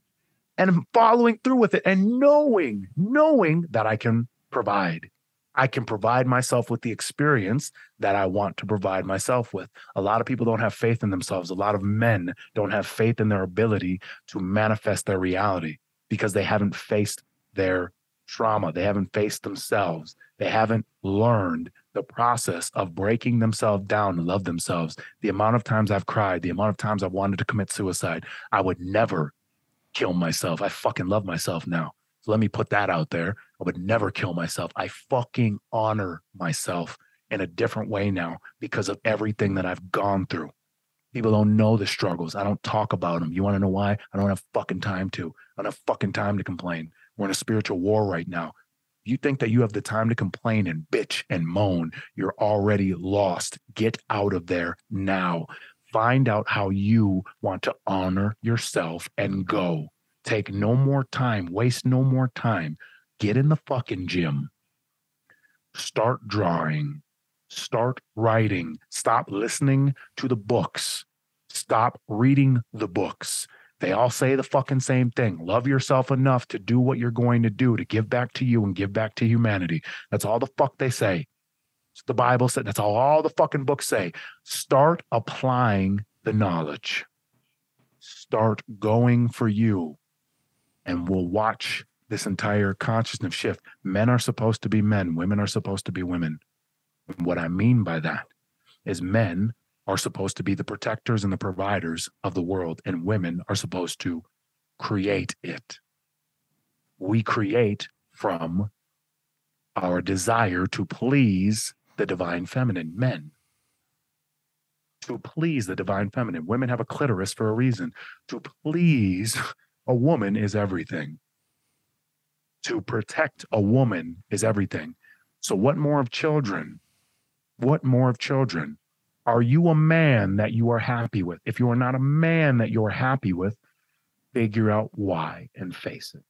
And following through with it and knowing, knowing that I can provide. I can provide myself with the experience that I want to provide myself with. A lot of people don't have faith in themselves. A lot of men don't have faith in their ability to manifest their reality because they haven't faced their trauma. They haven't faced themselves. They haven't learned the process of breaking themselves down to love themselves, the amount of times I've cried, the amount of times I've wanted to commit suicide, I would never kill myself. I fucking love myself now. So let me put that out there. I would never kill myself. I fucking honor myself in a different way now because of everything that I've gone through. People don't know the struggles. I don't talk about them. You want to know why? I don't have fucking time to. I don't have fucking time to complain. We're in a spiritual war right now you think that you have the time to complain and bitch and moan, you're already lost. Get out of there now. Find out how you want to honor yourself and go. Take no more time, waste no more time. Get in the fucking gym. Start drawing. Start writing. Stop listening to the books. Stop reading the books. They all say the fucking same thing. Love yourself enough to do what you're going to do to give back to you and give back to humanity. That's all the fuck they say. It's the Bible said. That's all, all the fucking books say. Start applying the knowledge. Start going for you. And we'll watch this entire consciousness shift. Men are supposed to be men, women are supposed to be women. And what I mean by that is men are supposed to be the protectors and the providers of the world, and women are supposed to create it. We create from our desire to please the divine feminine, men. To please the divine feminine. Women have a clitoris for a reason. To please a woman is everything. To protect a woman is everything. So, what more of children? What more of children? Are you a man that you are happy with? If you are not a man that you're happy with, figure out why and face it.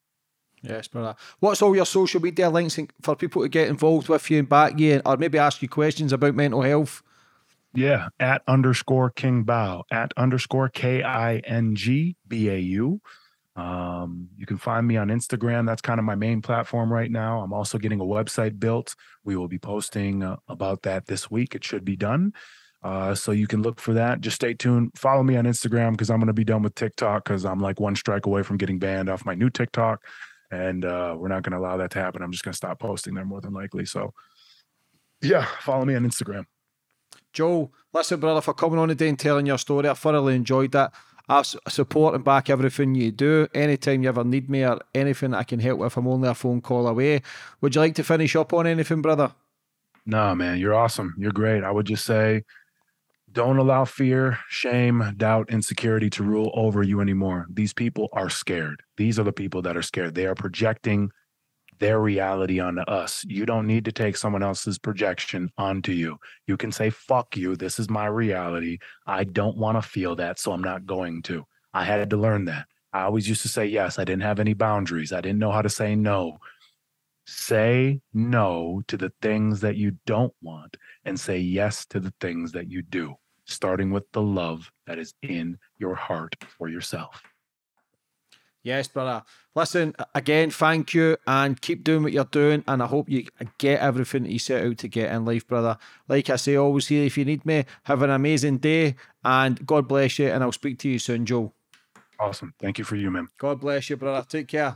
Yes, brother. What's all your social media links for people to get involved with you and back you, or maybe ask you questions about mental health? Yeah, at underscore King Bau, at underscore K I N G B A U. Um, you can find me on Instagram. That's kind of my main platform right now. I'm also getting a website built. We will be posting uh, about that this week. It should be done. Uh, so you can look for that. Just stay tuned. Follow me on Instagram because I'm going to be done with TikTok because I'm like one strike away from getting banned off my new TikTok. And uh, we're not going to allow that to happen. I'm just going to stop posting there more than likely. So, yeah, follow me on Instagram. Joe, listen, brother, for coming on today and telling your story. I thoroughly enjoyed that. I support and back everything you do. Anytime you ever need me or anything I can help with, I'm only a phone call away. Would you like to finish up on anything, brother? No, man, you're awesome. You're great. I would just say don't allow fear, shame, doubt, insecurity to rule over you anymore. These people are scared. These are the people that are scared. They are projecting their reality onto us. You don't need to take someone else's projection onto you. You can say, fuck you. This is my reality. I don't want to feel that, so I'm not going to. I had to learn that. I always used to say yes. I didn't have any boundaries. I didn't know how to say no. Say no to the things that you don't want and say yes to the things that you do, starting with the love that is in your heart for yourself. Yes, brother. Listen, again, thank you and keep doing what you're doing. And I hope you get everything that you set out to get in life, brother. Like I say, always here if you need me. Have an amazing day and God bless you. And I'll speak to you soon, Joe. Awesome. Thank you for you, man. God bless you, brother. Take care.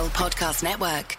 Podcast Network.